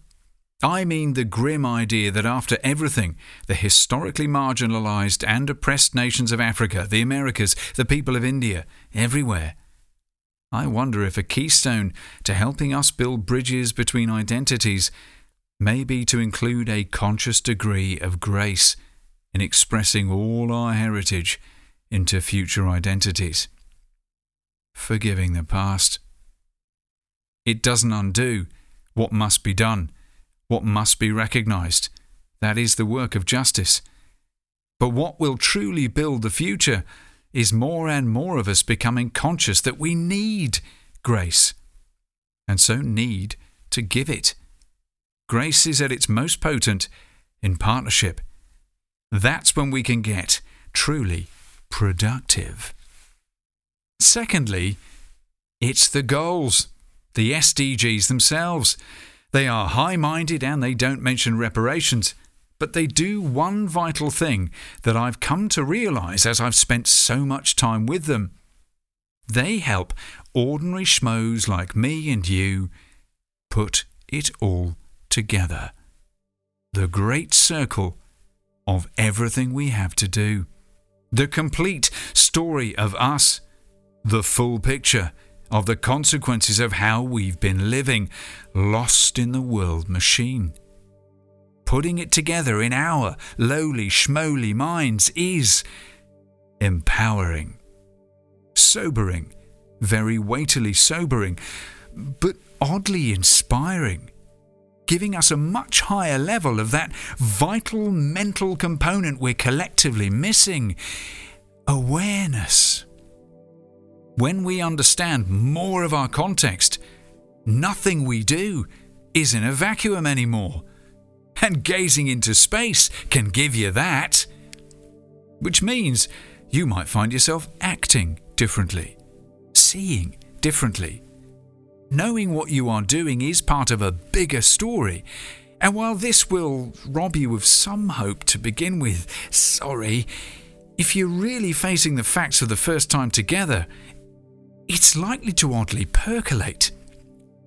I mean the grim idea that after everything, the historically marginalised and oppressed nations of Africa, the Americas, the people of India, everywhere, I wonder if a keystone to helping us build bridges between identities may be to include a conscious degree of grace in expressing all our heritage into future identities. Forgiving the past. It doesn't undo what must be done, what must be recognised. That is the work of justice. But what will truly build the future is more and more of us becoming conscious that we need grace, and so need to give it. Grace is at its most potent in partnership that's when we can get truly productive. Secondly, it's the goals, the SDGs themselves. They are high minded and they don't mention reparations, but they do one vital thing that I've come to realise as I've spent so much time with them. They help ordinary schmoes like me and you put it all together. The great circle of everything we have to do. The complete story of us, the full picture of the consequences of how we've been living, lost in the world machine. Putting it together in our lowly, schmoly minds is empowering, sobering, very weightily sobering, but oddly inspiring giving us a much higher level of that vital mental component we're collectively missing awareness. When we understand more of our context, nothing we do is in a vacuum anymore. And gazing into space can give you that. Which means you might find yourself acting differently, seeing differently, Knowing what you are doing is part of a bigger story. And while this will rob you of some hope to begin with, sorry, if you're really facing the facts for the first time together, it's likely to oddly percolate,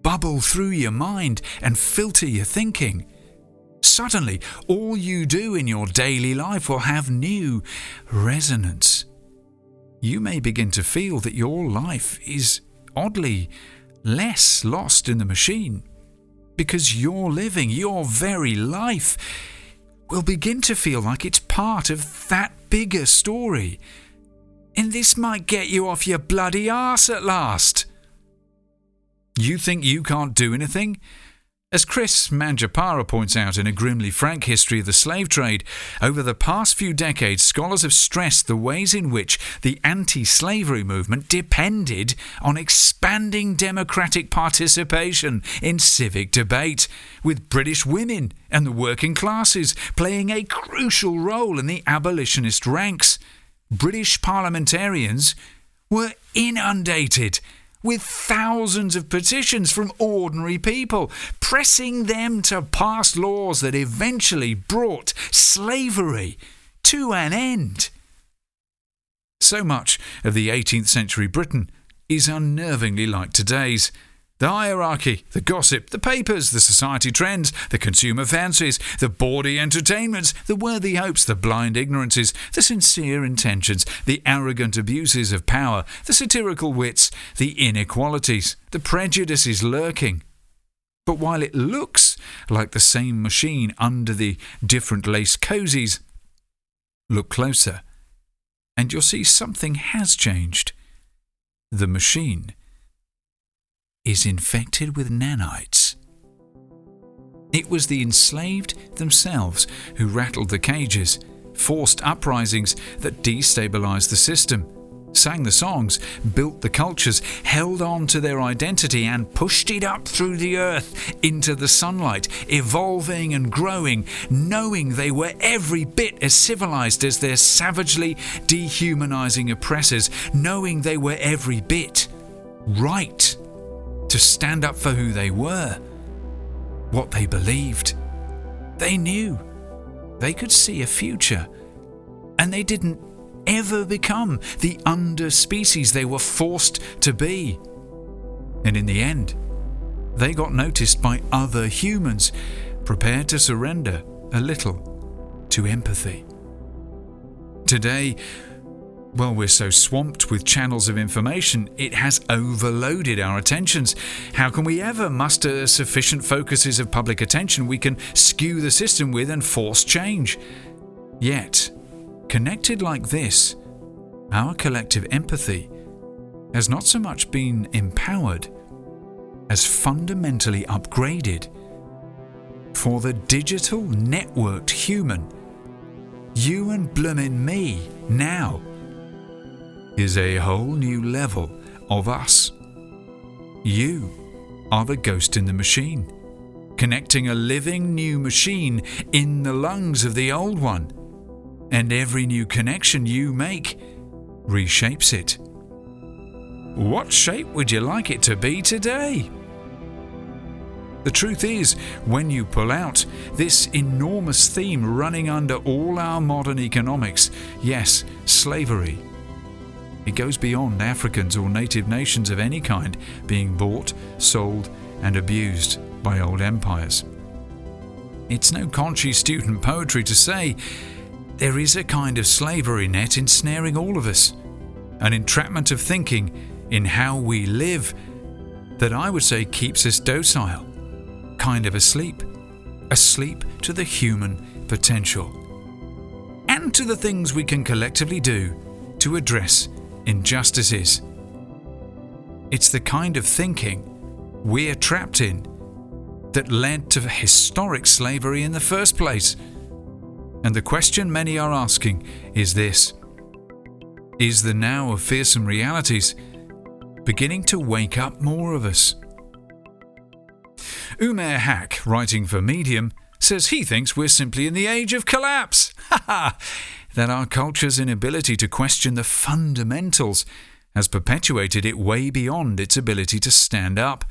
bubble through your mind, and filter your thinking. Suddenly, all you do in your daily life will have new resonance. You may begin to feel that your life is oddly less lost in the machine because your living, your very life, will begin to feel like it's part of that bigger story. And this might get you off your bloody arse at last. You think you can't do anything? As Kris Manjapra points out in a grimly frank history of the slave trade, over the past few decades, scholars have stressed the ways in which the anti slavery movement depended on expanding democratic participation in civic debate, with British women and the working classes playing a crucial role in the abolitionist ranks. British parliamentarians were inundated with thousands of petitions from ordinary people, pressing them to pass laws that eventually brought slavery to an end. So much of the 18th century Britain is unnervingly like today's. The hierarchy, the gossip, the papers, the society trends, the consumer fancies, the bawdy entertainments, the worthy hopes, the blind ignorances, the sincere intentions, the arrogant abuses of power, the satirical wits, the inequalities, the prejudices lurking. But while it looks like the same machine under the different lace cozies, look closer and you'll see something has changed. The machine is infected with nanites. It was the enslaved themselves who rattled the cages, forced uprisings that destabilized the system, sang the songs, built the cultures, held on to their identity, and pushed it up through the earth into the sunlight, evolving and growing, knowing they were every bit as civilized as their savagely dehumanizing oppressors, knowing they were every bit right to stand up for who they were, what they believed. They knew. They could see a future. And they didn't ever become the under species they were forced to be. And in the end, they got noticed by other humans prepared to surrender a little to empathy. Today, well, we're so swamped with channels of information, it has overloaded our attentions. How can we ever muster sufficient focuses of public attention we can skew the system with and force change? Yet, connected like this, our collective empathy has not so much been empowered as fundamentally upgraded. For the digital networked human, you and bloomin' me now is a whole new level of us. You are the ghost in the machine, connecting a living new machine in the lungs of the old one. And every new connection you make reshapes it. What shape would you like it to be today? The truth is, when you pull out this enormous theme running under all our modern economics, yes, slavery it goes beyond Africans or native nations of any kind being bought, sold, and abused by old empires. It's no conchy student poetry to say there is a kind of slavery net ensnaring all of us, an entrapment of thinking in how we live that I would say keeps us docile, kind of asleep, asleep to the human potential, and to the things we can collectively do to address injustices. It's the kind of thinking we're trapped in that led to historic slavery in the first place. And the question many are asking is this Is the now of fearsome realities beginning to wake up more of us? Umair Haque, writing for Medium, says he thinks we're simply in the age of collapse. Ha ha! That our culture's inability to question the fundamentals has perpetuated it way beyond its ability to stand up.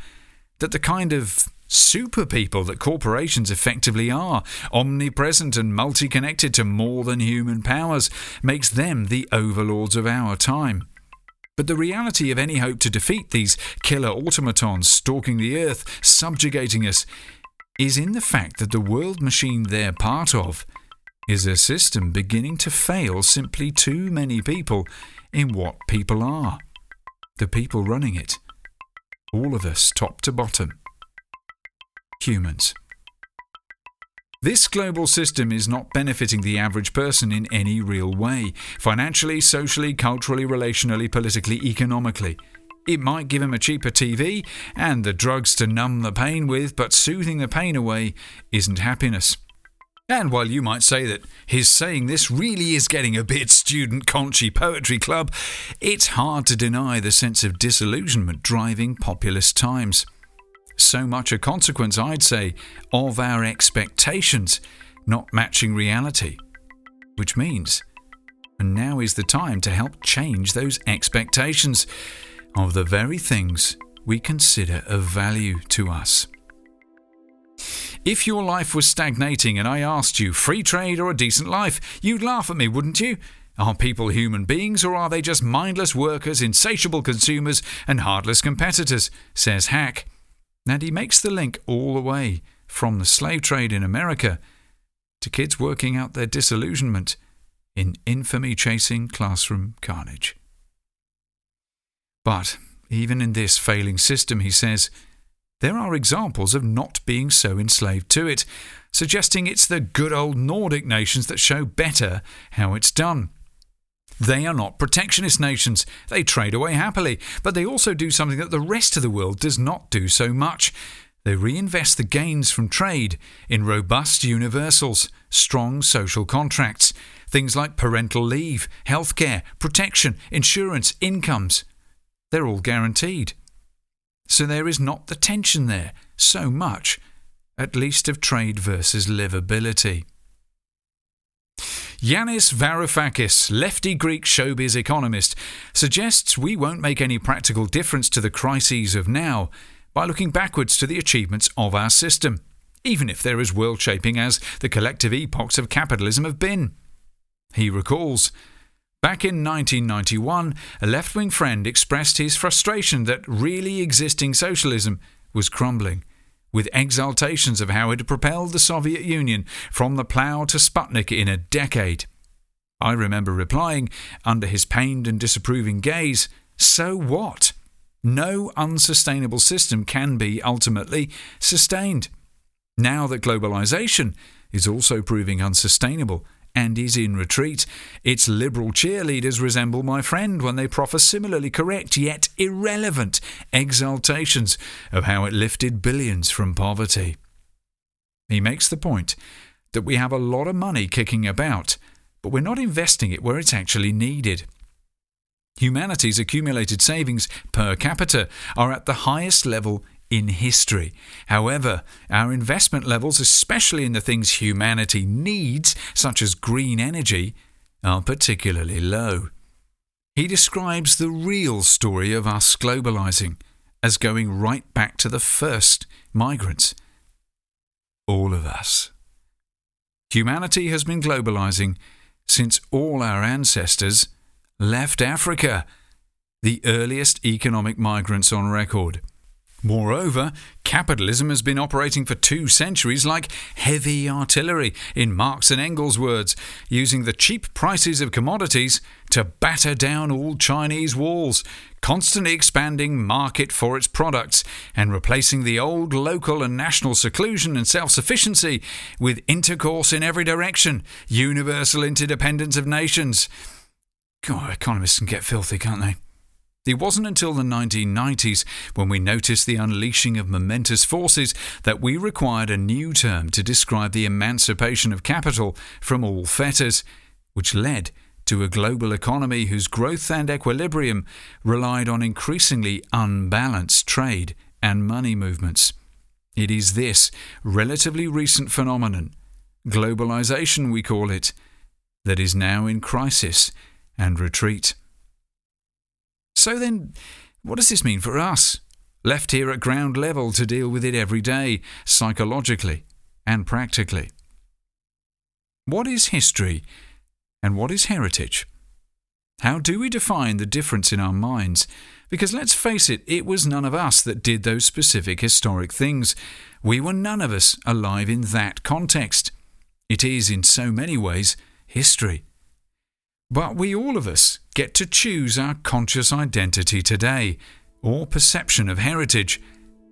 That the kind of super people that corporations effectively are, omnipresent and multi connected to more than human powers, makes them the overlords of our time. But the reality of any hope to defeat these killer automatons stalking the earth, subjugating us, is in the fact that the world machine they're part of is a system beginning to fail simply too many people in what people are? The people running it. All of us, top to bottom. Humans. This global system is not benefiting the average person in any real way financially, socially, culturally, relationally, politically, economically. It might give him a cheaper TV and the drugs to numb the pain with, but soothing the pain away isn't happiness. And while you might say that his saying this really is getting a bit student conchy poetry club, it's hard to deny the sense of disillusionment driving populist times. So much a consequence, I'd say, of our expectations not matching reality. Which means, and now is the time to help change those expectations of the very things we consider of value to us. If your life was stagnating and I asked you, free trade or a decent life, you'd laugh at me, wouldn't you? Are people human beings or are they just mindless workers, insatiable consumers, and heartless competitors? says Haque. And he makes the link all the way from the slave trade in America to kids working out their disillusionment in infamy chasing classroom carnage. But even in this failing system, he says, there are examples of not being so enslaved to it, suggesting it's the good old Nordic nations that show better how it's done. They are not protectionist nations. They trade away happily, but they also do something that the rest of the world does not do so much. They reinvest the gains from trade in robust universals, strong social contracts, things like parental leave, healthcare, protection, insurance, incomes. They're all guaranteed. So there is not the tension there, so much, at least of trade versus livability. Yanis Varoufakis, lefty Greek showbiz economist, suggests we won't make any practical difference to the crises of now by looking backwards to the achievements of our system, even if they're as world shaping as the collective epochs of capitalism have been. He recalls Back in 1991, a left wing friend expressed his frustration that really existing socialism was crumbling with exaltations of how it had propelled the Soviet Union from the plough to Sputnik in a decade. I remember replying, under his pained and disapproving gaze, So what? No unsustainable system can be ultimately sustained. Now that globalization is also proving unsustainable and is in retreat. Its liberal cheerleaders resemble my friend when they proffer similarly correct yet irrelevant exaltations of how it lifted billions from poverty. He makes the point that we have a lot of money kicking about, but we're not investing it where it's actually needed. Humanity's accumulated savings per capita are at the highest level in history. However, our investment levels, especially in the things humanity needs, such as green energy, are particularly low. He describes the real story of us globalizing as going right back to the first migrants. All of us. Humanity has been globalizing since all our ancestors left Africa, the earliest economic migrants on record. Moreover, capitalism has been operating for two centuries like heavy artillery, in Marx and Engels' words, using the cheap prices of commodities to batter down all Chinese walls, constantly expanding market for its products and replacing the old local and national seclusion and self sufficiency with intercourse in every direction, universal interdependence of nations. God, economists can get filthy, can't they? It wasn't until the 1990s, when we noticed the unleashing of momentous forces, that we required a new term to describe the emancipation of capital from all fetters, which led to a global economy whose growth and equilibrium relied on increasingly unbalanced trade and money movements. It is this relatively recent phenomenon, globalization we call it, that is now in crisis and retreat. So then, what does this mean for us? Left here at ground level to deal with it every day, psychologically and practically. What is history and what is heritage? How do we define the difference in our minds? Because let's face it, it was none of us that did those specific historic things. We were none of us alive in that context. It is, in so many ways, history. But we all of us get to choose our conscious identity today, or perception of heritage,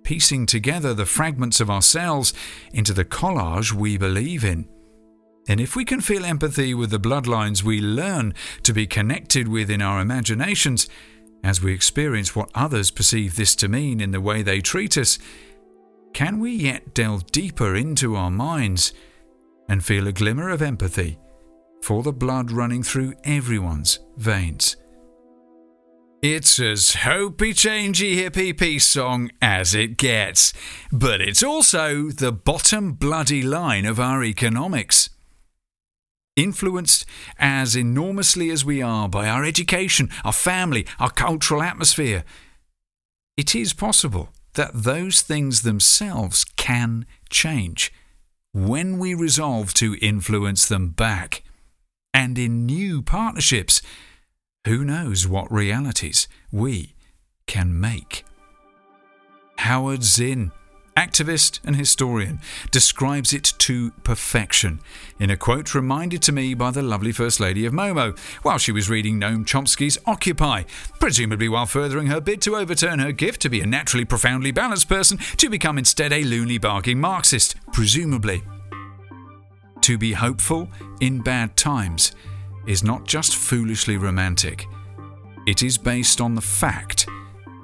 piecing together the fragments of ourselves into the collage we believe in. And if we can feel empathy with the bloodlines we learn to be connected with in our imaginations, as we experience what others perceive this to mean in the way they treat us, can we yet delve deeper into our minds and feel a glimmer of empathy? For the blood running through everyone's veins. It's as hopey changey hippy peace song as it gets, but it's also the bottom bloody line of our economics. Influenced as enormously as we are by our education, our family, our cultural atmosphere, it is possible that those things themselves can change when we resolve to influence them back. And in new partnerships, who knows what realities we can make. Howard Zinn activist and historian, describes it to perfection in a quote reminded to me by the lovely First Lady of Momo while she was reading Noam Chomsky's Occupy, presumably while furthering her bid to overturn her gift to be a naturally profoundly balanced person to become instead a loony barking Marxist, presumably. To be hopeful in bad times is not just foolishly romantic, it is based on the fact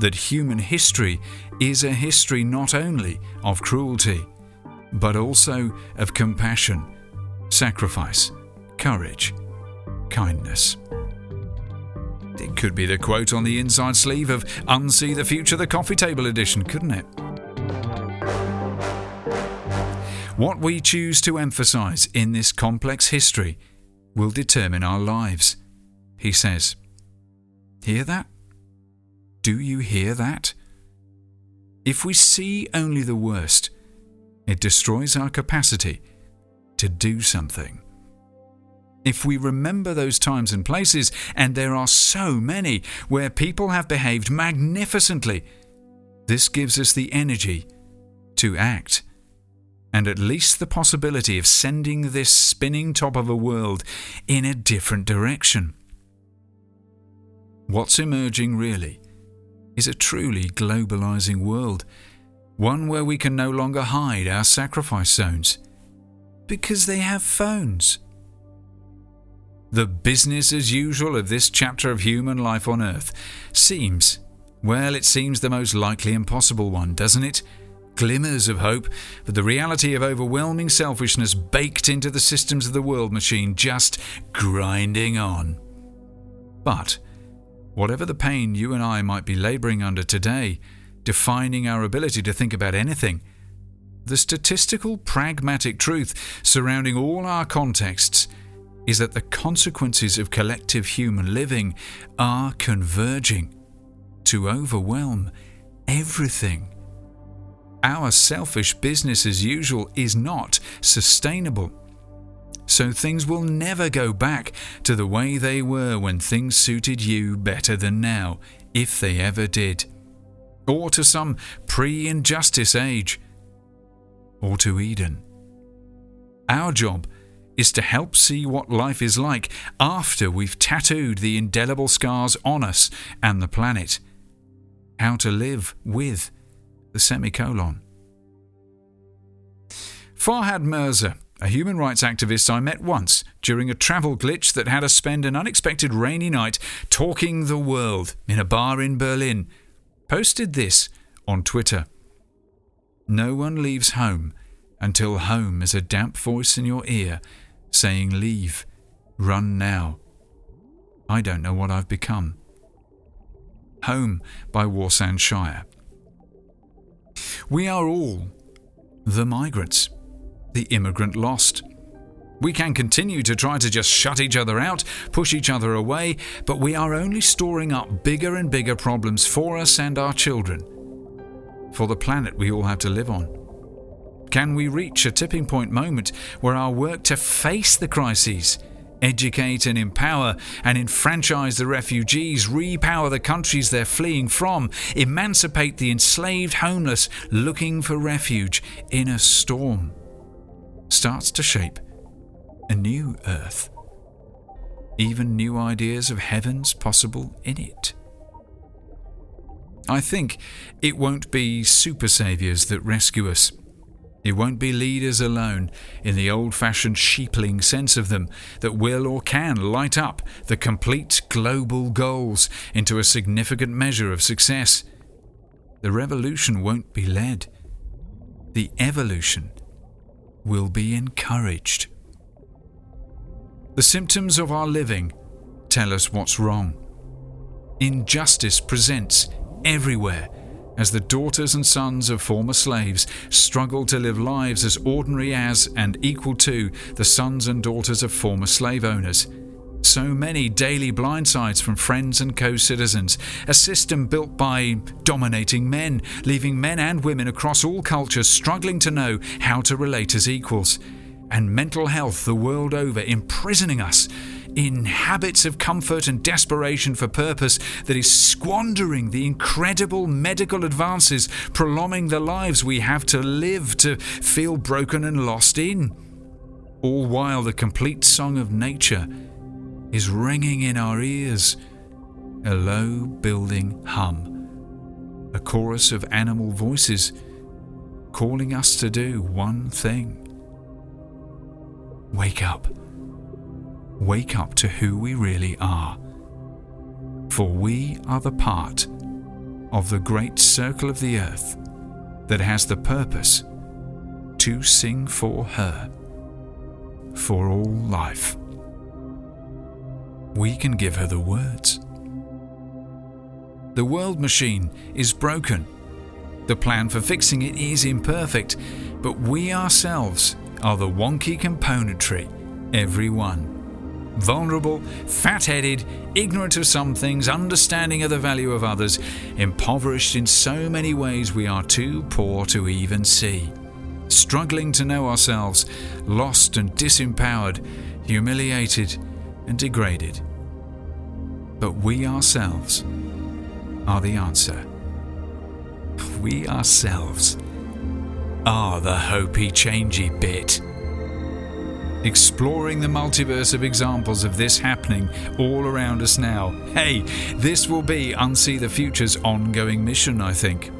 that human history is a history not only of cruelty, but also of compassion, sacrifice, courage, kindness. It could be the quote on the inside sleeve of Unsee the Future, the coffee table edition, couldn't it? What we choose to emphasize in this complex history will determine our lives, he says. Hear that? Do you hear that? If we see only the worst, it destroys our capacity to do something. If we remember those times and places, and there are so many where people have behaved magnificently, this gives us the energy to act, and at least the possibility of sending this spinning top of a world in a different direction. What's emerging really is a truly globalizing world, one where we can no longer hide our sacrifice zones because they have phones. The business as usual of this chapter of human life on Earth seems, well, it seems the most likely and possible one, doesn't it? Glimmers of hope, but the reality of overwhelming selfishness baked into the systems of the world machine just grinding on. But Whatever the pain you and I might be labouring under today, defining our ability to think about anything, the statistical, pragmatic truth surrounding all our contexts is that the consequences of collective human living are converging to overwhelm everything. Our selfish business as usual is not sustainable so things will never go back to the way they were when things suited you better than now, if they ever did. Or to some pre injustice age. Or to Eden. Our job is to help see what life is like after we've tattooed the indelible scars on us and the planet. How to live with the semicolon. Farhad Mirza a human rights activist I met once during a travel glitch that had us spend an unexpected rainy night talking the world in a bar in Berlin, posted this on Twitter. No one leaves home until home is a damp voice in your ear saying, Leave, run now. I don't know what I've become. Home by Warsan Shire. We are all the migrants the immigrant lost. We can continue to try to just shut each other out, push each other away, but we are only storing up bigger and bigger problems for us and our children, for the planet we all have to live on. Can we reach a tipping point moment where our work to face the crises, educate and empower and enfranchise the refugees, repower the countries they're fleeing from, emancipate the enslaved homeless looking for refuge in a storm? starts to shape a new earth. Even new ideas of heavens possible in it. I think it won't be super saviours that rescue us. It won't be leaders alone, in the old fashioned sheepling sense of them, that will or can light up the complete global goals into a significant measure of success. The revolution won't be led. The evolution will be encouraged. The symptoms of our living tell us what's wrong. Injustice presents everywhere as the daughters and sons of former slaves struggle to live lives as ordinary as and equal to the sons and daughters of former slave owners. So many daily blindsides from friends and co citizens, a system built by dominating men, leaving men and women across all cultures struggling to know how to relate as equals, and mental health the world over imprisoning us in habits of comfort and desperation for purpose that is squandering the incredible medical advances, prolonging the lives we have to live to feel broken and lost in. All while the complete song of nature is ringing in our ears, a low building hum, a chorus of animal voices calling us to do one thing. Wake up wake up to who we really are. For we are the part of the great circle of the earth that has the purpose to sing for her, for all life. We can give her the words. The world machine is broken. The plan for fixing it is imperfect, but we ourselves are the wonky componentry, every one vulnerable, fat headed, ignorant of some things, understanding of the value of others, impoverished in so many ways we are too poor to even see, struggling to know ourselves, lost and disempowered, humiliated and degraded. But we ourselves are the answer. We ourselves are the hopey changey bit exploring the multiverse of examples of this happening all around us now. Hey, this will be Unsee the Future's ongoing mission, I think.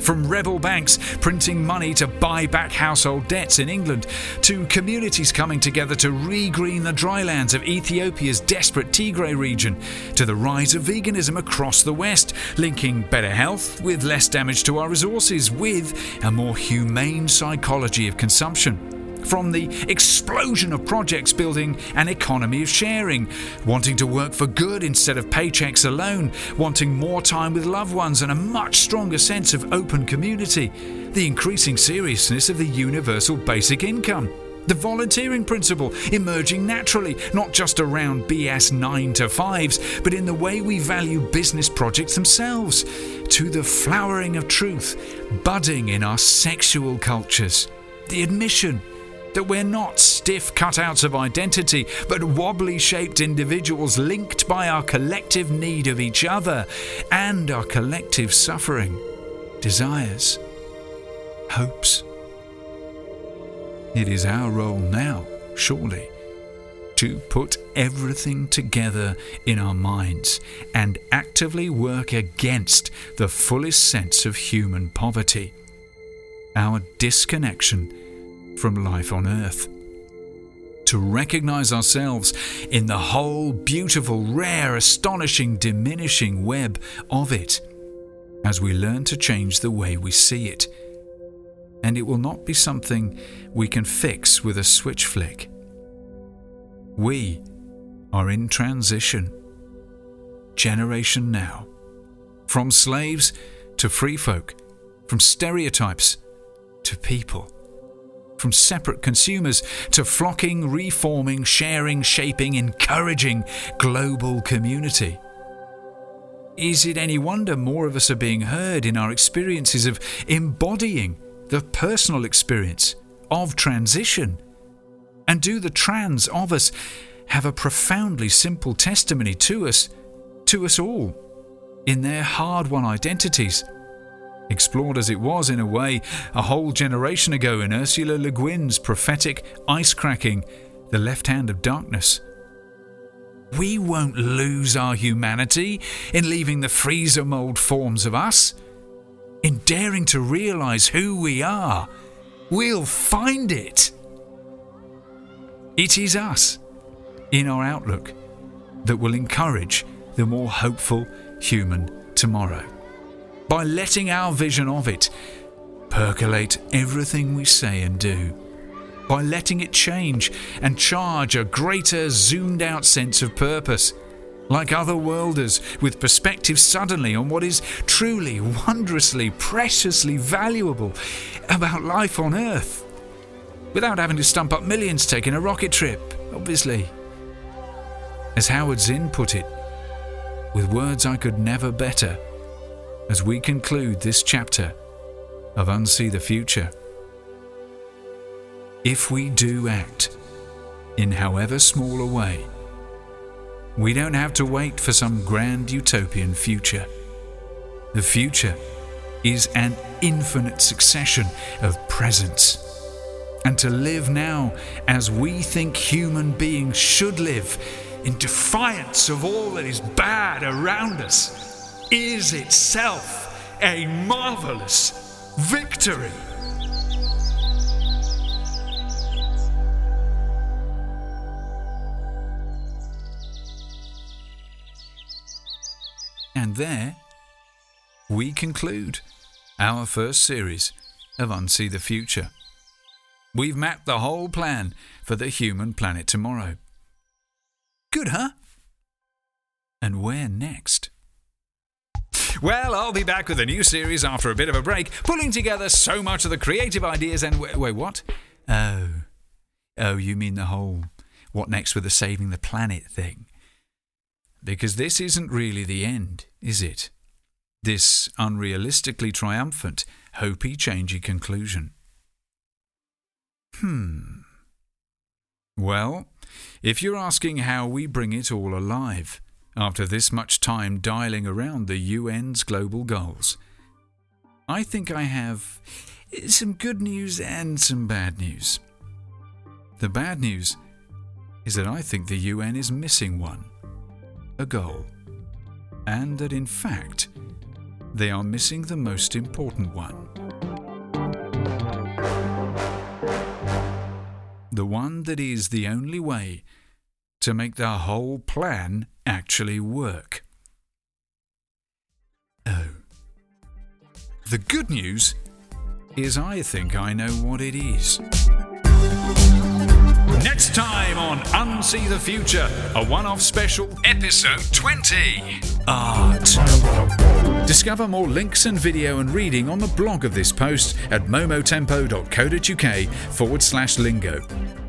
From rebel banks printing money to buy back household debts in England, to communities coming together to regreen the drylands of Ethiopia's desperate Tigray region, to the rise of veganism across the West, linking better health with less damage to our resources with a more humane psychology of consumption from the explosion of projects building an economy of sharing, wanting to work for good instead of paychecks alone, wanting more time with loved ones and a much stronger sense of open community, the increasing seriousness of the universal basic income. The volunteering principle emerging naturally, not just around BS 9 to 5s, but in the way we value business projects themselves, to the flowering of truth budding in our sexual cultures. The admission that we're not stiff cutouts of identity, but wobbly shaped individuals linked by our collective need of each other and our collective suffering, desires, hopes. It is our role now, surely, to put everything together in our minds and actively work against the fullest sense of human poverty, our disconnection from life on earth. To recognize ourselves in the whole beautiful, rare, astonishing, diminishing web of it as we learn to change the way we see it. And it will not be something we can fix with a switch flick. We are in transition. Generation now. From slaves to free folk, from stereotypes to people from separate consumers to flocking, reforming, sharing, shaping, encouraging global community. Is it any wonder more of us are being heard in our experiences of embodying the personal experience of transition? And do the trans of us have a profoundly simple testimony to us, to us all, in their hard won identities? Explored as it was in a way a whole generation ago in Ursula Le Guin's prophetic ice cracking, The Left Hand of Darkness. We won't lose our humanity in leaving the freezer mold forms of us. In daring to realize who we are, we'll find it. It is us, in our outlook, that will encourage the more hopeful human tomorrow by letting our vision of it percolate everything we say and do, by letting it change and charge a greater zoomed out sense of purpose, like other worlders with perspective suddenly on what is truly, wondrously, preciously valuable about life on Earth, without having to stump up millions taking a rocket trip, obviously. As Howard Zinn put it, with words I could never better as we conclude this chapter of Unsee the Future. If we do act, in however small a way, We don't have to wait for some grand utopian future. The future is an infinite succession of presents. And to live now as we think human beings should live, in defiance of all that is bad around us, is itself a marvelous victory. And there we conclude our first series of Unsee the Future. We've mapped the whole plan for the human planet tomorrow. Good, huh? And where next? Well, I'll be back with a new series after a bit of a break, pulling together so much of the creative ideas and. Wait, wait what? Oh. Oh, you mean the whole what next with the saving the planet thing? Because this isn't really the end, is it? This unrealistically triumphant, hopey, changey conclusion. Hmm. Well, if you're asking how we bring it all alive, after this much time dialing around the UN's global goals, I think I have some good news and some bad news. The bad news is that I think the UN is missing one a goal, and that in fact, they are missing the most important one. The one that is the only way to make the whole plan actually work. Oh. The good news is I think I know what it is. Next time on Unsee the Future, a one off special, episode 20 Art. Discover more links and video and reading on the blog of this post at momotempo.co.uk forward slash lingo.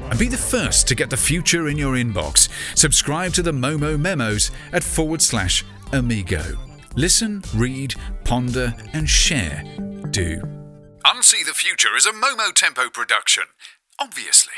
And be the first to get the future in your inbox. Subscribe to the Momo Memos at forward slash amigo. Listen, read, ponder, and share. Do. Unsee the Future is a Momo Tempo production. Obviously.